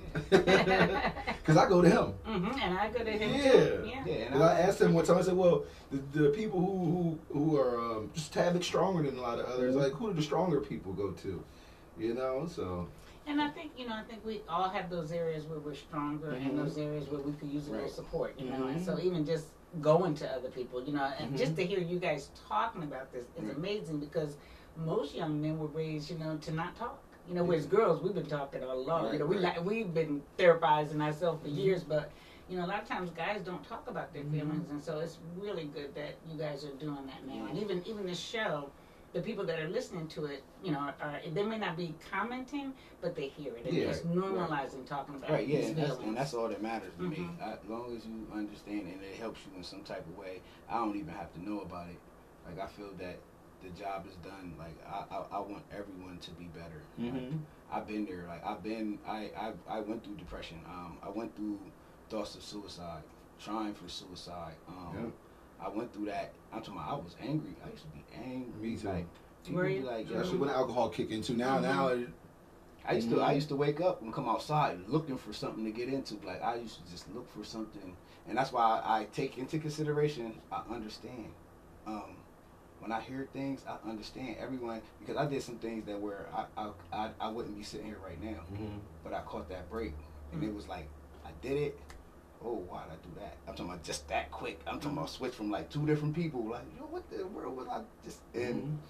[SPEAKER 1] Yeah.
[SPEAKER 2] Because I go to him.
[SPEAKER 3] hmm and I go to him
[SPEAKER 2] Yeah.
[SPEAKER 3] too. Yeah.
[SPEAKER 1] Yeah, and
[SPEAKER 2] 'Cause I asked him one time. I said, "Well, the, the people who who, who are um, just a bit stronger than a lot of others, like who do the stronger people go to? You know, so
[SPEAKER 3] And I think you know, I think we all have those areas where we're stronger,
[SPEAKER 1] Mhm.
[SPEAKER 3] and those areas where we could use a little
[SPEAKER 1] Right.
[SPEAKER 3] support. You know, and
[SPEAKER 2] Mhm.
[SPEAKER 3] so even just going to other people, you know, and just to hear you guys talking about this is
[SPEAKER 1] Right.
[SPEAKER 3] amazing because most young men were raised, you know, to not talk. You know, whereas girls, we've been talking a lot.
[SPEAKER 1] Right,
[SPEAKER 3] you know, we
[SPEAKER 1] right.
[SPEAKER 3] like we've been therapizing ourselves for
[SPEAKER 2] Mhm.
[SPEAKER 3] years, but you know, a lot of times guys don't talk about their
[SPEAKER 2] Mhm.
[SPEAKER 3] feelings, and so it's really good that you guys are doing that now. And even even the show, the people that are listening to it, you know, are they may not be commenting, but they hear it, and
[SPEAKER 2] Yeah,
[SPEAKER 3] it's normalizing talking about
[SPEAKER 1] Right, yeah, and that's, and that's all that matters to me.
[SPEAKER 3] Mhm.
[SPEAKER 1] I, as long as you understand and it helps you in some type of way, I don't even have to know about it. Like I feel that the job is done. Like I, I, I want everyone to be better. Like, I've been there. Like I've been, I, I, I went through depression. Um, I went through thoughts of suicide, trying for suicide. Um, I went through that. I'm talking about. I was angry. I used to be angry.
[SPEAKER 2] Me too.
[SPEAKER 1] Like, people
[SPEAKER 3] Were
[SPEAKER 1] be
[SPEAKER 3] you?
[SPEAKER 1] like, yo,
[SPEAKER 2] especially when alcohol kick in too. Now,
[SPEAKER 3] Mhm.
[SPEAKER 2] now, it,
[SPEAKER 1] I used to I
[SPEAKER 2] Mhm.
[SPEAKER 1] used to wake up and come outside looking for something to get into. Like I used to just look for something, and that's why I, I take into consideration. I understand. Um, when I hear things, I understand everyone because I did some things that where I I, I, I wouldn't be sitting here right now, but I caught that break, and it was like I did it. Oh, why'd I do that? I'm talking about just that quick. I'm talking about switch from like two different people. Like, yo, what the world was I just and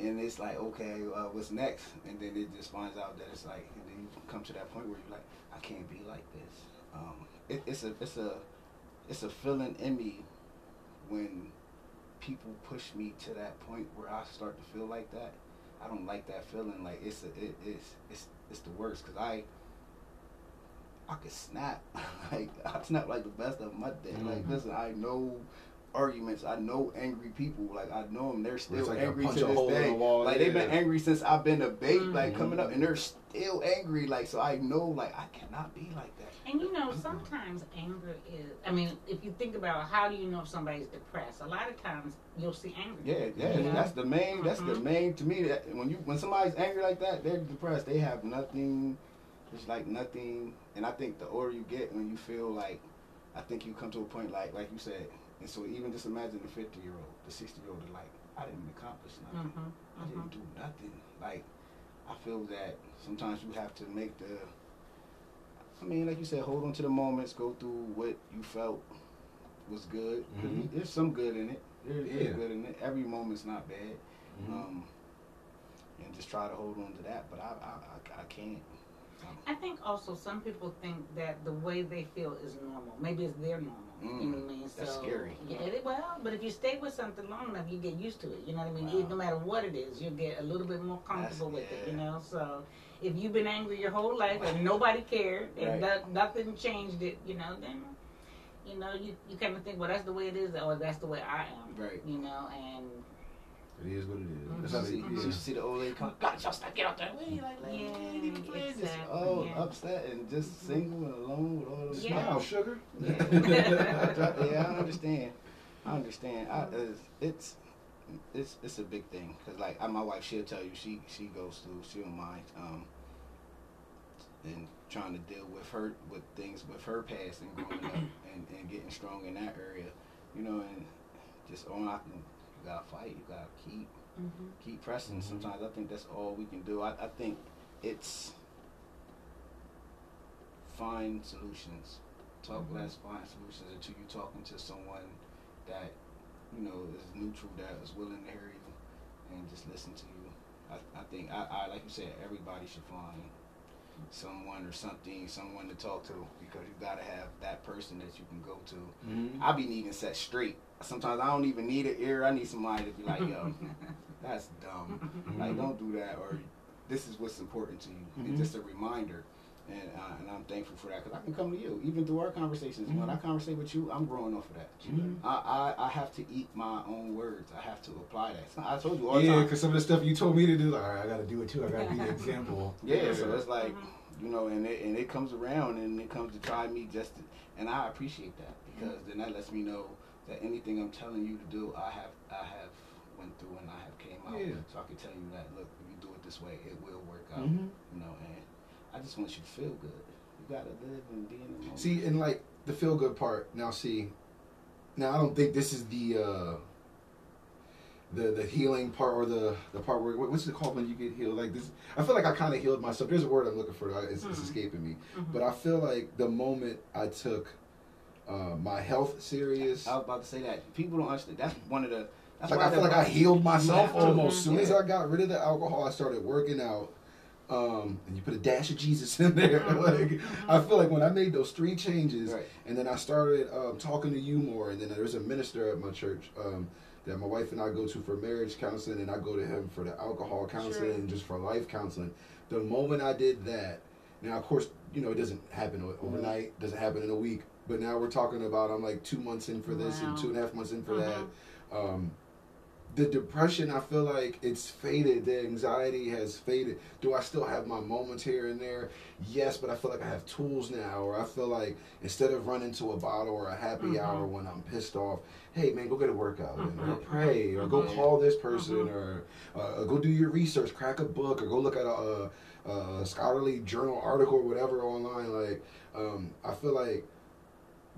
[SPEAKER 1] and it's like okay uh, what's next? And then it just finds out that it's like and then you come to that point where you're like i can't be like this. Um, it, it's a it's a it's a feeling in me when people push me to that point where i start to feel like that i don't like that feeling like it's a, it, it's it's it's the worst because i I could snap, like I snap like the best of my day. Like
[SPEAKER 2] Mhm.
[SPEAKER 1] listen, I know arguments. I know angry people. Like I know them. They're still
[SPEAKER 2] like
[SPEAKER 1] angry to this day.
[SPEAKER 2] the wall,
[SPEAKER 1] Like they've been angry since I've been a babe. Like
[SPEAKER 2] Mhm.
[SPEAKER 1] coming up, and they're still angry. Like so, I know. Like I cannot be like that.
[SPEAKER 3] And you know, sometimes anger is. I mean, if you think about how do you know if somebody's depressed? A lot of times you'll see anger.
[SPEAKER 1] Yeah, yeah.
[SPEAKER 3] Yeah.
[SPEAKER 1] That's the main. That's the
[SPEAKER 3] Mhm.
[SPEAKER 1] main to me. That when you when somebody's angry like that, they're depressed. They have nothing. It's like nothing. And I think the older you get, when you feel like, I think you come to a point like like you said, And so even just imagine the 50 year old, the 60 year old, like, I didn't accomplish nothing.
[SPEAKER 3] Mhm,
[SPEAKER 1] I didn't do nothing. Like, I feel that sometimes you have to make the. I mean, like you said, hold on to the moments, go through what you felt was good. 'Cause
[SPEAKER 2] Mhm.
[SPEAKER 1] There's some good in it. There,
[SPEAKER 2] Yeah.
[SPEAKER 1] There's good in it. Every moment's not bad.
[SPEAKER 2] Mhm.
[SPEAKER 1] Um, and just try to hold on to that. But I, I, I, I can't.
[SPEAKER 3] I think also some people think that the way they feel is normal. Maybe it's their normal. you know what I mm, mean?
[SPEAKER 1] that's
[SPEAKER 3] so,
[SPEAKER 1] scary.
[SPEAKER 3] Yeah, it, well, but if you stay with something long enough, you get used to it. You know what I mean?
[SPEAKER 1] Wow.
[SPEAKER 3] No matter what it is, you get a little bit more comfortable with it. You know, so if you've been angry your whole life and nobody cared and
[SPEAKER 1] Right.
[SPEAKER 3] no- nothing changed it, you know, then you know you you kind of think, well, that's the way it is, or that's the way I am.
[SPEAKER 1] Right.
[SPEAKER 3] You know, and
[SPEAKER 2] It is what it is.
[SPEAKER 3] Mhm.
[SPEAKER 2] That's
[SPEAKER 1] You
[SPEAKER 2] how
[SPEAKER 1] see,
[SPEAKER 2] they,
[SPEAKER 1] you see the old lady come, God, y'all stop, get out there. Way, like, like,
[SPEAKER 3] Yeah,
[SPEAKER 1] yeah, even play this. Oh,
[SPEAKER 3] yeah.
[SPEAKER 1] upset and just single and alone with all those
[SPEAKER 3] Yeah.
[SPEAKER 2] Smile, sugar.
[SPEAKER 1] yeah, I understand. I understand. I, it's, it's it's it's a big thing because like I, my wife, she'll tell you she she goes through. She don't mind. Um, and trying to deal with her with things with her past and growing up and, and getting strong in that area, you know, and just on I can you gotta fight. You gotta keep
[SPEAKER 3] mhm.
[SPEAKER 1] keep pressing.
[SPEAKER 2] Mhm.
[SPEAKER 1] Sometimes I think that's all we can do. I, I think it's find solutions. Talk
[SPEAKER 3] Mhm.
[SPEAKER 1] less, find solutions until you're talking to someone that you know is neutral, that is willing to hear you and just listen to you. I, I think I, I like you said, everybody should find someone or something, someone to talk to because you gotta have that person that you can go to.
[SPEAKER 2] Mhm.
[SPEAKER 1] I be needing set straight. Sometimes I don't even need an ear. I need somebody to be like, yo, that's dumb.
[SPEAKER 2] Mhm.
[SPEAKER 1] Like, don't do that, or this is what's important to you.
[SPEAKER 2] Mhm.
[SPEAKER 1] It's just a reminder, and uh, and I'm thankful for that because I can come to you even through our conversations. When
[SPEAKER 2] Mhm.
[SPEAKER 1] I conversate with you, I'm growing off of that.
[SPEAKER 2] Mhm.
[SPEAKER 1] I, I I have to eat my own words. I have to apply that. So I told you all the
[SPEAKER 2] Yeah, because some of the stuff you told me to do, like, all right, I got to do it too. I got to be the example.
[SPEAKER 1] Yeah, so it's like you know, and it and it comes around and it comes to try me just, to, and I appreciate that because then that lets me know that anything I'm telling you to do, I have I have went through and I have came out,
[SPEAKER 2] Yeah.
[SPEAKER 1] so I can tell you that look, if you do it this way, it will work out.
[SPEAKER 2] Mhm.
[SPEAKER 1] You know, and I just want you to feel good. You gotta live and be in the moment.
[SPEAKER 2] See, and like the feel good part. Now, see, now I don't think this is the uh the the healing part or the the part where what's it called when you get healed? Like this, I feel like I kind of healed myself. There's a word I'm looking for. It's, it's
[SPEAKER 3] Mhm.
[SPEAKER 2] escaping me.
[SPEAKER 3] Mhm.
[SPEAKER 2] But I feel like the moment I took uh, my health serious,
[SPEAKER 1] I was about to say that people don't understand. That's one of the. That's
[SPEAKER 2] like I feel like I healed myself almost. As soon as I got rid of the alcohol, I started working out. Um, and you put a dash of Jesus in there. like I feel like when I made those three changes,
[SPEAKER 1] Right.
[SPEAKER 2] and then I started um, talking to you more. And then there's a minister at my church um, that my wife and I go to for marriage counseling, and I go to him for the alcohol counseling
[SPEAKER 3] Sure.
[SPEAKER 2] and just for life counseling. The moment I did that, now of course you know it doesn't happen overnight, doesn't happen in a week. But now we're talking about I'm like two months in for this and two and a half months in for
[SPEAKER 3] Mhm.
[SPEAKER 2] that. Um, the depression, I feel like it's faded. The anxiety has faded. Do I still have my moments here and there? Yes, but I feel like I have tools now, or I feel like instead of running to a bottle or a happy
[SPEAKER 3] Mhm.
[SPEAKER 2] hour when I'm pissed off, hey man, go get a workout and, or pray, or go
[SPEAKER 3] Mhm.
[SPEAKER 2] call this person, or uh, go do your research, crack a book, or go look at a, a, a scholarly journal article or whatever online. Like, um, I feel like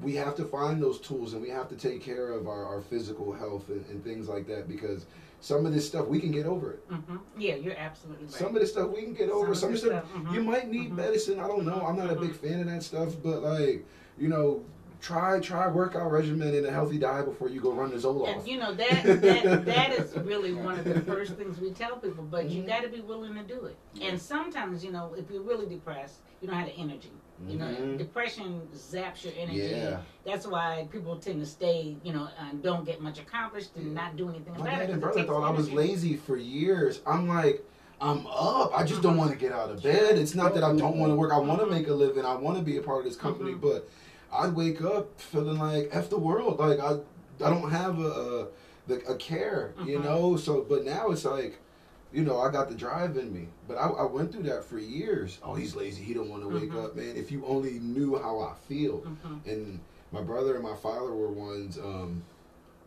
[SPEAKER 2] we have to find those tools and we have to take care of our, our physical health and, and things like that because some of this stuff we can get over it.
[SPEAKER 3] Mhm. Yeah, you're absolutely right.
[SPEAKER 2] Some of this stuff we can get over. Some,
[SPEAKER 3] of
[SPEAKER 2] of this stuff
[SPEAKER 3] stuff, mhm.
[SPEAKER 2] you might need
[SPEAKER 3] Mhm.
[SPEAKER 2] medicine. I don't know. I'm not a big
[SPEAKER 3] Mhm.
[SPEAKER 2] fan of that stuff, but like you know, try try workout regimen and a healthy diet before you go run the Zoloft.
[SPEAKER 3] And you know that that that is really one of the first things we tell people. But you
[SPEAKER 2] Mhm.
[SPEAKER 3] got to be willing to do it. And sometimes you know if you're really depressed, you don't have the energy. You know,
[SPEAKER 2] Mhm.
[SPEAKER 3] depression zaps your energy.
[SPEAKER 2] Yeah.
[SPEAKER 3] That's why people tend to stay, you know, and don't get much accomplished and not do anything
[SPEAKER 2] My
[SPEAKER 3] about
[SPEAKER 2] dad
[SPEAKER 3] it. 'cause
[SPEAKER 2] brother thought I was lazy for years. I'm like, I'm up. I just don't want to get out of bed. It's not that I don't want to work. I want to make a living. I want to be a part of this company.
[SPEAKER 3] Mhm.
[SPEAKER 2] But I'd wake up feeling like f the world. Like I, I don't have a, a, a care. You
[SPEAKER 3] Mhm.
[SPEAKER 2] know. So, but now it's like. You know, I got the drive in me, but I, I went through that for years. Oh, he's lazy. He don't want to wake
[SPEAKER 3] Mhm.
[SPEAKER 2] up, man. If you only knew how I feel,
[SPEAKER 3] Mhm.
[SPEAKER 2] and my brother and my father were ones um,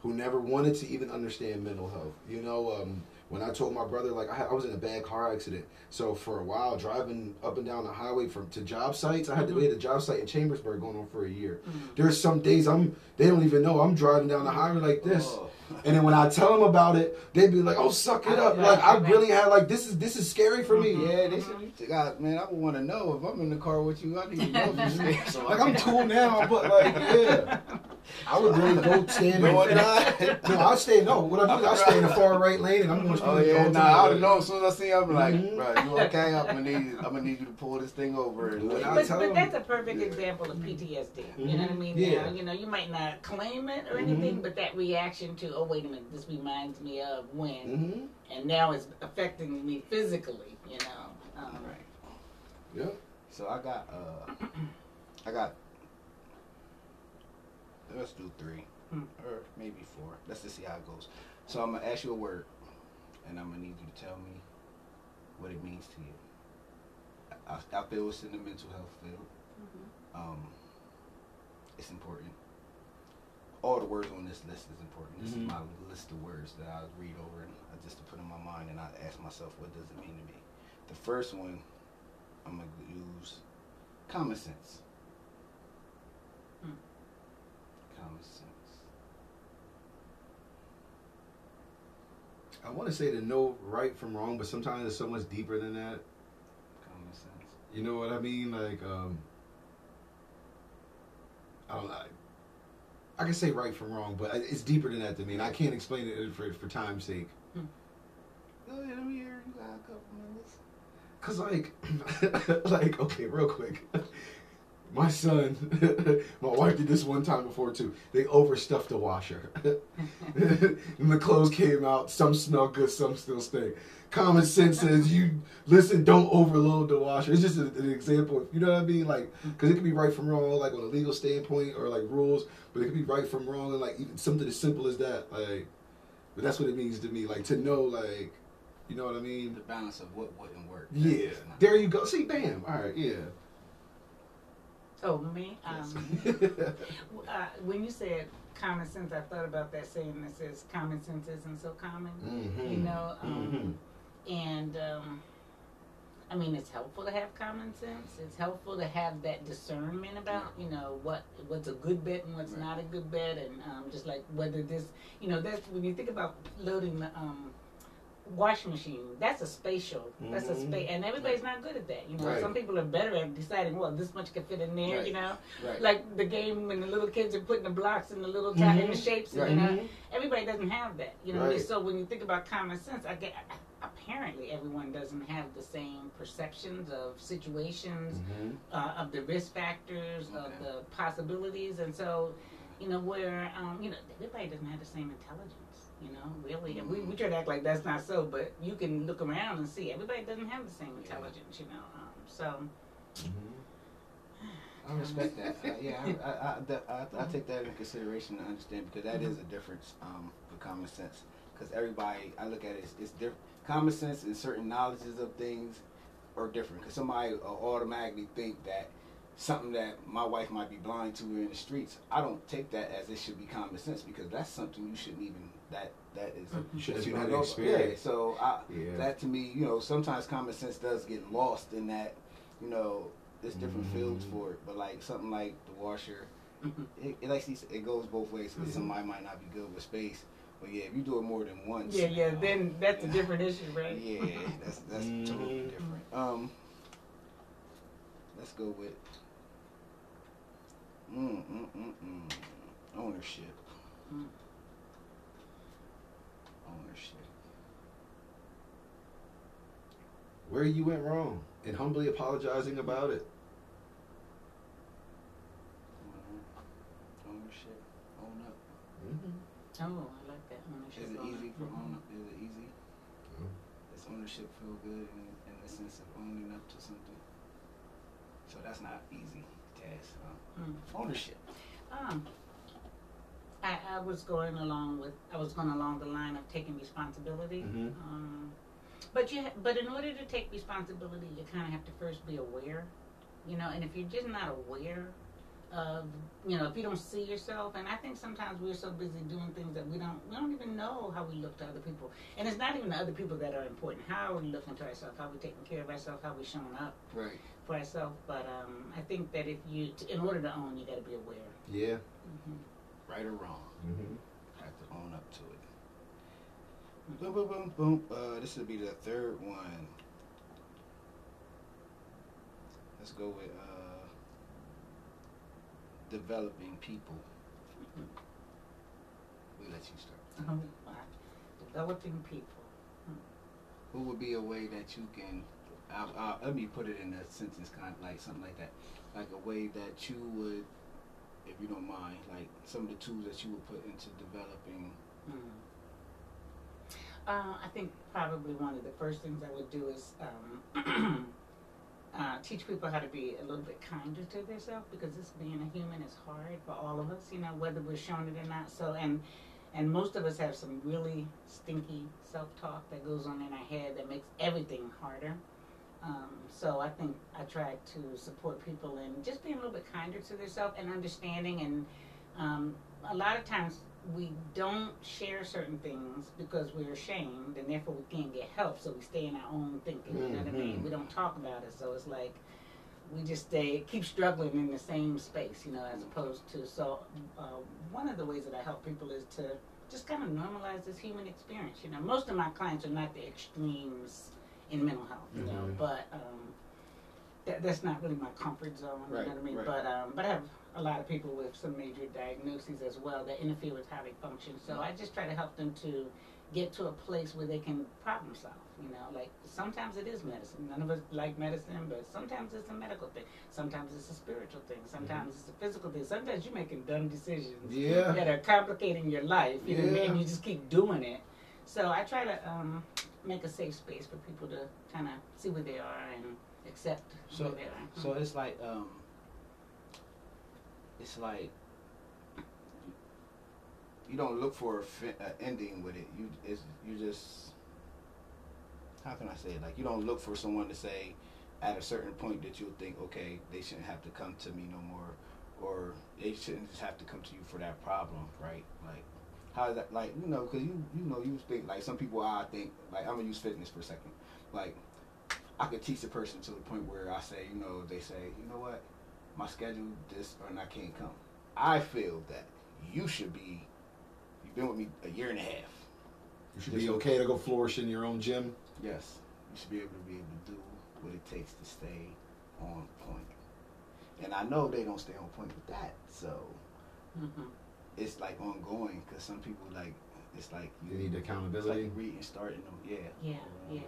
[SPEAKER 2] who never wanted to even understand mental health. You know, um, when I told my brother, like I, I was in a bad car accident, so for a while driving up and down the highway from to job sites, I had to
[SPEAKER 3] Mhm.
[SPEAKER 2] be at a job site in Chambersburg going on for a year.
[SPEAKER 3] Mhm.
[SPEAKER 2] There's some days I'm they don't even know I'm driving down the highway like this.
[SPEAKER 1] Oh.
[SPEAKER 2] And then when I tell them about it, they'd be like, "Oh, suck it up!" Like I really had like this is this is scary for me. Mm-hmm.
[SPEAKER 1] Yeah, they should. God, man, I would want to know if I'm in the car with you. I need to know if you're scared. So
[SPEAKER 2] Like I'm cool now, but like yeah, I would really go stand.
[SPEAKER 1] No,
[SPEAKER 2] in,
[SPEAKER 1] I'm not.
[SPEAKER 2] no, I stay. No, what I do is I stay in the far right lane, and I'm going oh, to.
[SPEAKER 1] Oh yeah, nah, I would have known as soon as I see you, I'm like,
[SPEAKER 2] Mhm.
[SPEAKER 1] bro, you okay? I'm gonna need, I'm gonna need you to pull this thing over. And
[SPEAKER 2] When
[SPEAKER 1] like,
[SPEAKER 2] I
[SPEAKER 3] But, but
[SPEAKER 2] them-
[SPEAKER 3] that's a perfect
[SPEAKER 1] Yeah.
[SPEAKER 3] example of mm-hmm. PTSD. You know what I mm-hmm. mean?
[SPEAKER 2] Yeah.
[SPEAKER 3] Now, you know, you might not claim it or anything, but that reaction to, oh wait a minute, this reminds me of when,
[SPEAKER 2] Mm-hmm.
[SPEAKER 3] and now it's affecting me physically. You know. Um,
[SPEAKER 1] right.
[SPEAKER 2] Yep.
[SPEAKER 1] So I got, uh, I got. Let's do three,
[SPEAKER 3] Hmm.
[SPEAKER 1] or maybe four. Let's just see how it goes. So I'm gonna ask you a word, and I'm gonna need you to tell me what it means to you. I, I feel it's in the mental health field. Um, it's important. All the words on this list is important. This
[SPEAKER 2] Mhm.
[SPEAKER 1] is my list of words that I read over and I just to put in my mind, and I ask myself, what does it mean to me? The first one, I'm gonna use common sense.
[SPEAKER 3] Hmm.
[SPEAKER 1] Common sense.
[SPEAKER 2] I want to say to know right from wrong, but sometimes it's so much deeper than that.
[SPEAKER 1] Common sense.
[SPEAKER 2] You know what I mean? Like, um, I don't know. I can say right from wrong, but it's deeper than that to me, and I can't explain it for for time's sake. Hmm.
[SPEAKER 1] Go ahead, let me hear. You got a couple minutes.
[SPEAKER 2] Cause like, like okay, real quick. My son, my wife did this one time before too. They overstuffed the washer, and the clothes came out. Some smell good, some still stink. Common sense says you listen. Don't overload the washer. It's just a, an example. You know what I mean? Like, because it could be right from wrong, like on a legal standpoint or like rules, but it could be right from wrong, and like even something as simple as that. Like, but that's what it means to me. Like to know, like, you know what I mean?
[SPEAKER 1] The balance of what wouldn't work.
[SPEAKER 2] Yeah, there you go. See, bam. All right, yeah.
[SPEAKER 3] Oh me. Um, uh, when you said common sense, I thought about that saying that says common sense isn't so common.
[SPEAKER 2] Mhm.
[SPEAKER 3] You know, um,
[SPEAKER 2] Mhm.
[SPEAKER 3] and um, I mean, it's helpful to have common sense. It's helpful to have that discernment about, you know, what what's a good bet and what's
[SPEAKER 1] Right.
[SPEAKER 3] not a good bet, and um, just like whether this, you know, that's when you think about loading the um, washing machine. That's a spatial. That's a space, and everybody's not good at that. You know,
[SPEAKER 2] Right.
[SPEAKER 3] some people are better at deciding, well, this much can fit in there.
[SPEAKER 1] Right.
[SPEAKER 3] You know,
[SPEAKER 1] Right.
[SPEAKER 3] like the game when the little kids are putting the blocks in the little ti- in the
[SPEAKER 2] Mhm.
[SPEAKER 3] shapes,
[SPEAKER 1] Right.
[SPEAKER 3] and you know,
[SPEAKER 2] Mhm.
[SPEAKER 3] everybody doesn't have that. You know,
[SPEAKER 2] Right.
[SPEAKER 3] so when you think about common sense, I get apparently everyone doesn't have the same perceptions of situations,
[SPEAKER 2] Mhm.
[SPEAKER 3] uh, of the risk factors, of the possibilities, and so you know where um, you know everybody doesn't have the same intelligence. You know, really, and we, we try to act like that's not so, but you can look around and see everybody doesn't have the same intelligence. You know, um, so
[SPEAKER 1] I respect that. Uh, yeah, I, I, I, that- I, I take that into consideration and understand because that is a difference um, with common sense. Because everybody, I look at it, it's, it's different. Common sense and certain knowledges of things are different. Because somebody will automatically think that something that my wife might be blind to in the streets, I don't take that as it should be common sense because that's something you shouldn't even that that is.
[SPEAKER 2] Should have
[SPEAKER 1] that you
[SPEAKER 2] had
[SPEAKER 1] don't
[SPEAKER 2] an
[SPEAKER 1] know about. Yeah, so I,
[SPEAKER 2] Yeah.
[SPEAKER 1] that to me, you know, sometimes common sense does get lost in that, you know, there's different fields
[SPEAKER 2] Mhm.
[SPEAKER 1] for it. But like something like the washer,
[SPEAKER 3] Mhm.
[SPEAKER 1] it, it like he said, it goes both ways. Because
[SPEAKER 3] Mhm.
[SPEAKER 1] somebody might not be good with space, but yeah, if you do it more than once,
[SPEAKER 3] yeah, yeah,
[SPEAKER 1] uh,
[SPEAKER 3] then that's a different issue, right?
[SPEAKER 1] Yeah, that's that's totally
[SPEAKER 2] Mhm.
[SPEAKER 1] different. Um, let's go with mm mm mm mm ownership.
[SPEAKER 3] Mm.
[SPEAKER 1] Ownership.
[SPEAKER 2] Where you went wrong and humbly apologizing about it.
[SPEAKER 1] Ownership. Own up.
[SPEAKER 2] Mm-hmm.
[SPEAKER 3] Oh, I like that ownership.
[SPEAKER 1] Is it
[SPEAKER 3] on
[SPEAKER 1] easy for
[SPEAKER 3] Mhm.
[SPEAKER 1] own up? Is it easy? Does ownership feel good in, in the sense of owning up to something? So that's not easy task. Huh?
[SPEAKER 3] Mm.
[SPEAKER 1] Ownership.
[SPEAKER 3] Um, I, I was going along with I was going along the line of taking responsibility.
[SPEAKER 2] Mhm.
[SPEAKER 3] Um, but you but in order to take responsibility, you kind of have to first be aware, you know. And if you're just not aware of you know if you don't see yourself and i think sometimes we're so busy doing things that we don't we don't even know how we look to other people and it's not even the other people that are important how are we looking to ourselves how are we taking care of ourselves how are we showing up
[SPEAKER 1] Right.
[SPEAKER 3] for ourselves but um, i think that if you in order to own you got to be aware
[SPEAKER 2] Yeah.
[SPEAKER 3] hmm
[SPEAKER 1] Right or wrong.
[SPEAKER 2] Mm-hmm.
[SPEAKER 1] have to own up to it. Boom, boom, boom, boom. Uh, this would be the third one. Let's go with uh, developing people. We let you start.
[SPEAKER 3] Um, developing people
[SPEAKER 1] Who would be a way that you can? I, I, let me put it in a sentence, kind of like something like that, like a way that you would, if you don't mind, like some of the tools that you would put into developing.
[SPEAKER 3] Mm. Uh, I think probably one of the first things I would do is um, uh, teach people how to be a little bit kinder to themselves because this being a human is hard for all of us, you know, whether we're showing it or not. So, and and most of us have some really stinky self-talk that goes on in our head that makes everything harder. Um, so I think I try to support people in just being a little bit kinder to themselves and understanding. And um, a lot of times we don't share certain things because we're ashamed and therefore we can't get help. So we stay in our own thinking. You know what I mean?
[SPEAKER 2] Mhm.
[SPEAKER 3] We don't talk about it. So it's like we just stay keep struggling in the same space. You know, as opposed to so uh, one of the ways that I help people is to just kind of normalize this human experience. You know, most of my clients are not the extremes in mental health. You know,
[SPEAKER 2] Mhm.
[SPEAKER 3] but um, that, that's not really my comfort zone.
[SPEAKER 1] Right,
[SPEAKER 3] you know what I mean?
[SPEAKER 1] right.
[SPEAKER 3] But um, but I have a lot of people with some major diagnoses as well that interfere with how they function. So I just try to help them to get to a place where they can problem solve. You know, like sometimes it is medicine. None of us like medicine, but sometimes it's a medical thing. Sometimes it's a spiritual thing. Sometimes it's a physical thing. Sometimes you're making dumb decisions
[SPEAKER 2] Yeah.
[SPEAKER 3] that are complicating your life. You know what I mean? And you just keep doing it. So I try to um, make a safe space for people to kind of see where they are and accept
[SPEAKER 1] So-
[SPEAKER 3] where they are.
[SPEAKER 1] So it's like um, it's like you don't look for a fi- a ending with it. You it's you just how can I say it? Like you don't look for someone to say at a certain point that you'll think, okay, they shouldn't have to come to me no more, or they shouldn't just have to come to you for that problem, right? Like how is that? Like you know, because you you know you think like some people I think like I'm gonna use fitness for a second, like. I could teach a person to the point where I say, you know, they say, you know what, my schedule this and I can't come. I feel that you should be. You've been with me a year and a half.
[SPEAKER 2] You should be okay to go flourish in your own gym.
[SPEAKER 1] Yes, you should be able to be able to do what it takes to stay on point. And I know they don't stay on point with that, so
[SPEAKER 3] hmm
[SPEAKER 1] it's like ongoing because some people like it's like
[SPEAKER 2] You need
[SPEAKER 1] It's
[SPEAKER 2] accountability.
[SPEAKER 1] like reading, starting them. Yeah.
[SPEAKER 3] Yeah, yeah.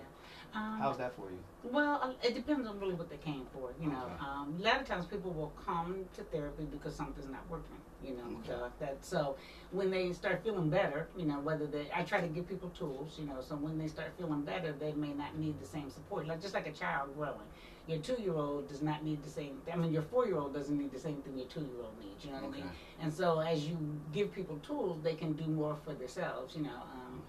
[SPEAKER 3] Um,
[SPEAKER 1] How's that for you?
[SPEAKER 3] Well, uh, it depends on really what they came for. You know,
[SPEAKER 1] Okay.
[SPEAKER 3] um, a lot of times people will come to therapy because something's not working. You know,
[SPEAKER 1] Okay.
[SPEAKER 3] so that so when they start feeling better, you know, whether they I try to give people tools. You know, so when they start feeling better, they may not need the same support. Like just like a child growing, your two year old does not need the same. I mean, your four year old doesn't need the same thing your two year old needs. You know what I mean? And so as you give people tools, they can do more for themselves, you know. Um,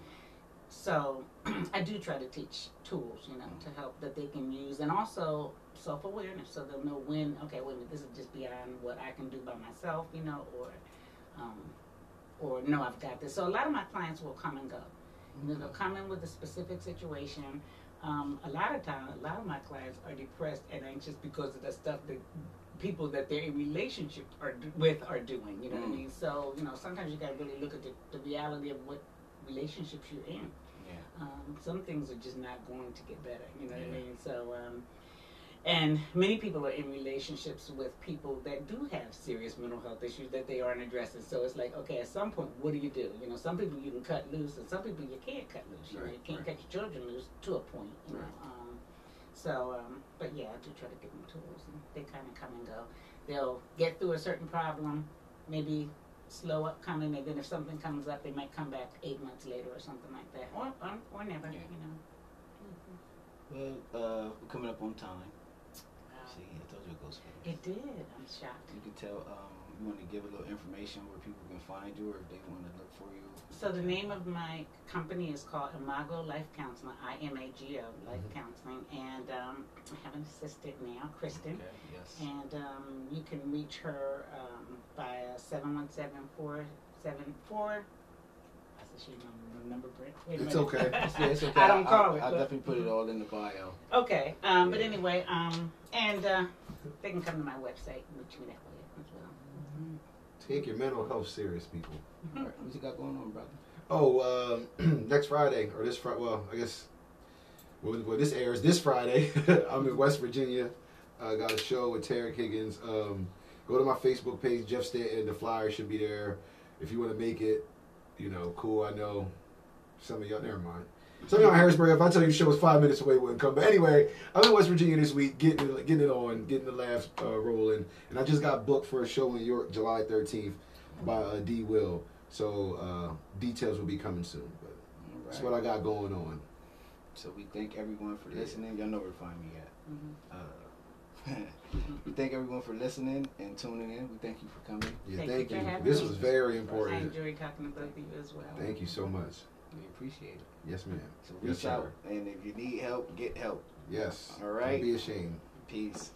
[SPEAKER 3] so I do try to teach tools, you know, to help that they can use, and also self awareness, so they'll know when. Okay, wait a minute, this is just beyond what I can do by myself, you know, or, um, or no, I've got this. So a lot of my clients will come and go. You know, they'll come in with a specific situation. Um, a lot of times, a lot of my clients are depressed and anxious because of the stuff that people that they're in relationship are with are doing. You know what I
[SPEAKER 1] Mm.
[SPEAKER 3] mean? So you know, sometimes you got to really look at the, the reality of what relationships you're in.
[SPEAKER 1] Yeah.
[SPEAKER 3] Um, some things are just not going to get better. You know what I mean? So, um, and many people are in relationships with people that do have serious mental health issues that they aren't addressing. So it's like, okay, at some point, what do you do? You know, some people you can cut loose, and some people you can't cut loose. You know, you can't
[SPEAKER 1] right.
[SPEAKER 3] cut your children loose to a point. You know. Um, so, um, but yeah, I do try to give them tools, and they kind of come and go. They'll get through a certain problem, maybe slow up coming, and then if something comes up, they might come back eight months later or something like that, or or, or never.
[SPEAKER 1] Yeah.
[SPEAKER 3] You know.
[SPEAKER 1] Well, uh, we're coming up on time.
[SPEAKER 3] Wow.
[SPEAKER 1] See, I told you it goes fast.
[SPEAKER 3] It did. I'm shocked.
[SPEAKER 1] You can tell um, you want to give a little information where people can find you, or if they want to look for you.
[SPEAKER 3] So the name of my company is called Imago Life Counseling, I M A G O Life
[SPEAKER 2] Mhm.
[SPEAKER 3] Counseling, and um, I have an assistant now, Kristen.
[SPEAKER 1] Okay. Yes.
[SPEAKER 3] And um, you can reach her um, by seven one seven four seven four. I said she don't remember Brent. A
[SPEAKER 2] It's
[SPEAKER 3] minute.
[SPEAKER 2] okay.
[SPEAKER 1] Yeah, it's okay.
[SPEAKER 3] I don't call
[SPEAKER 1] I,
[SPEAKER 3] it.
[SPEAKER 1] I'll definitely put it all in the bio.
[SPEAKER 3] Okay, um, but anyway, um, and uh, they can come to my website and reach me that way as well.
[SPEAKER 2] Take your mental health serious, people.
[SPEAKER 1] All right, what you got going on, brother?
[SPEAKER 2] Oh, um, next Friday or this Friday? Well, I guess when, when this airs this Friday, I'm in West Virginia. I got a show with Tarek Higgins. Um, go to my Facebook page, Jeff Stanton. And the flyer should be there. If you want to make it, you know, cool. I know some of y'all. Never mind. Some of y'all Harrisburg. If I tell you the show was five minutes away, wouldn't come. But anyway, I'm in West Virginia this week, getting it, getting it on, getting the laughs uh, rolling, and I just got booked for a show in York, July 13th, by uh, D. Will. So uh, details will be coming soon. But
[SPEAKER 1] All
[SPEAKER 2] that's what I got going on.
[SPEAKER 1] So we thank everyone for listening. Y'all know where to find me at.
[SPEAKER 3] Mhm.
[SPEAKER 1] Uh, we thank everyone for listening and tuning in. We thank you for coming.
[SPEAKER 2] Yeah,
[SPEAKER 3] Thank
[SPEAKER 2] thank,
[SPEAKER 3] you
[SPEAKER 2] you. This
[SPEAKER 3] me.
[SPEAKER 2] was very important.
[SPEAKER 3] I
[SPEAKER 2] important.
[SPEAKER 3] enjoyed talking to both of you as well.
[SPEAKER 2] Thank you so much.
[SPEAKER 1] We appreciate it.
[SPEAKER 2] Yes, ma'am.
[SPEAKER 1] So
[SPEAKER 2] Yes,
[SPEAKER 1] reach out, and if you need help, get help.
[SPEAKER 2] Yes.
[SPEAKER 1] All right.
[SPEAKER 2] Don't be ashamed.
[SPEAKER 1] Peace.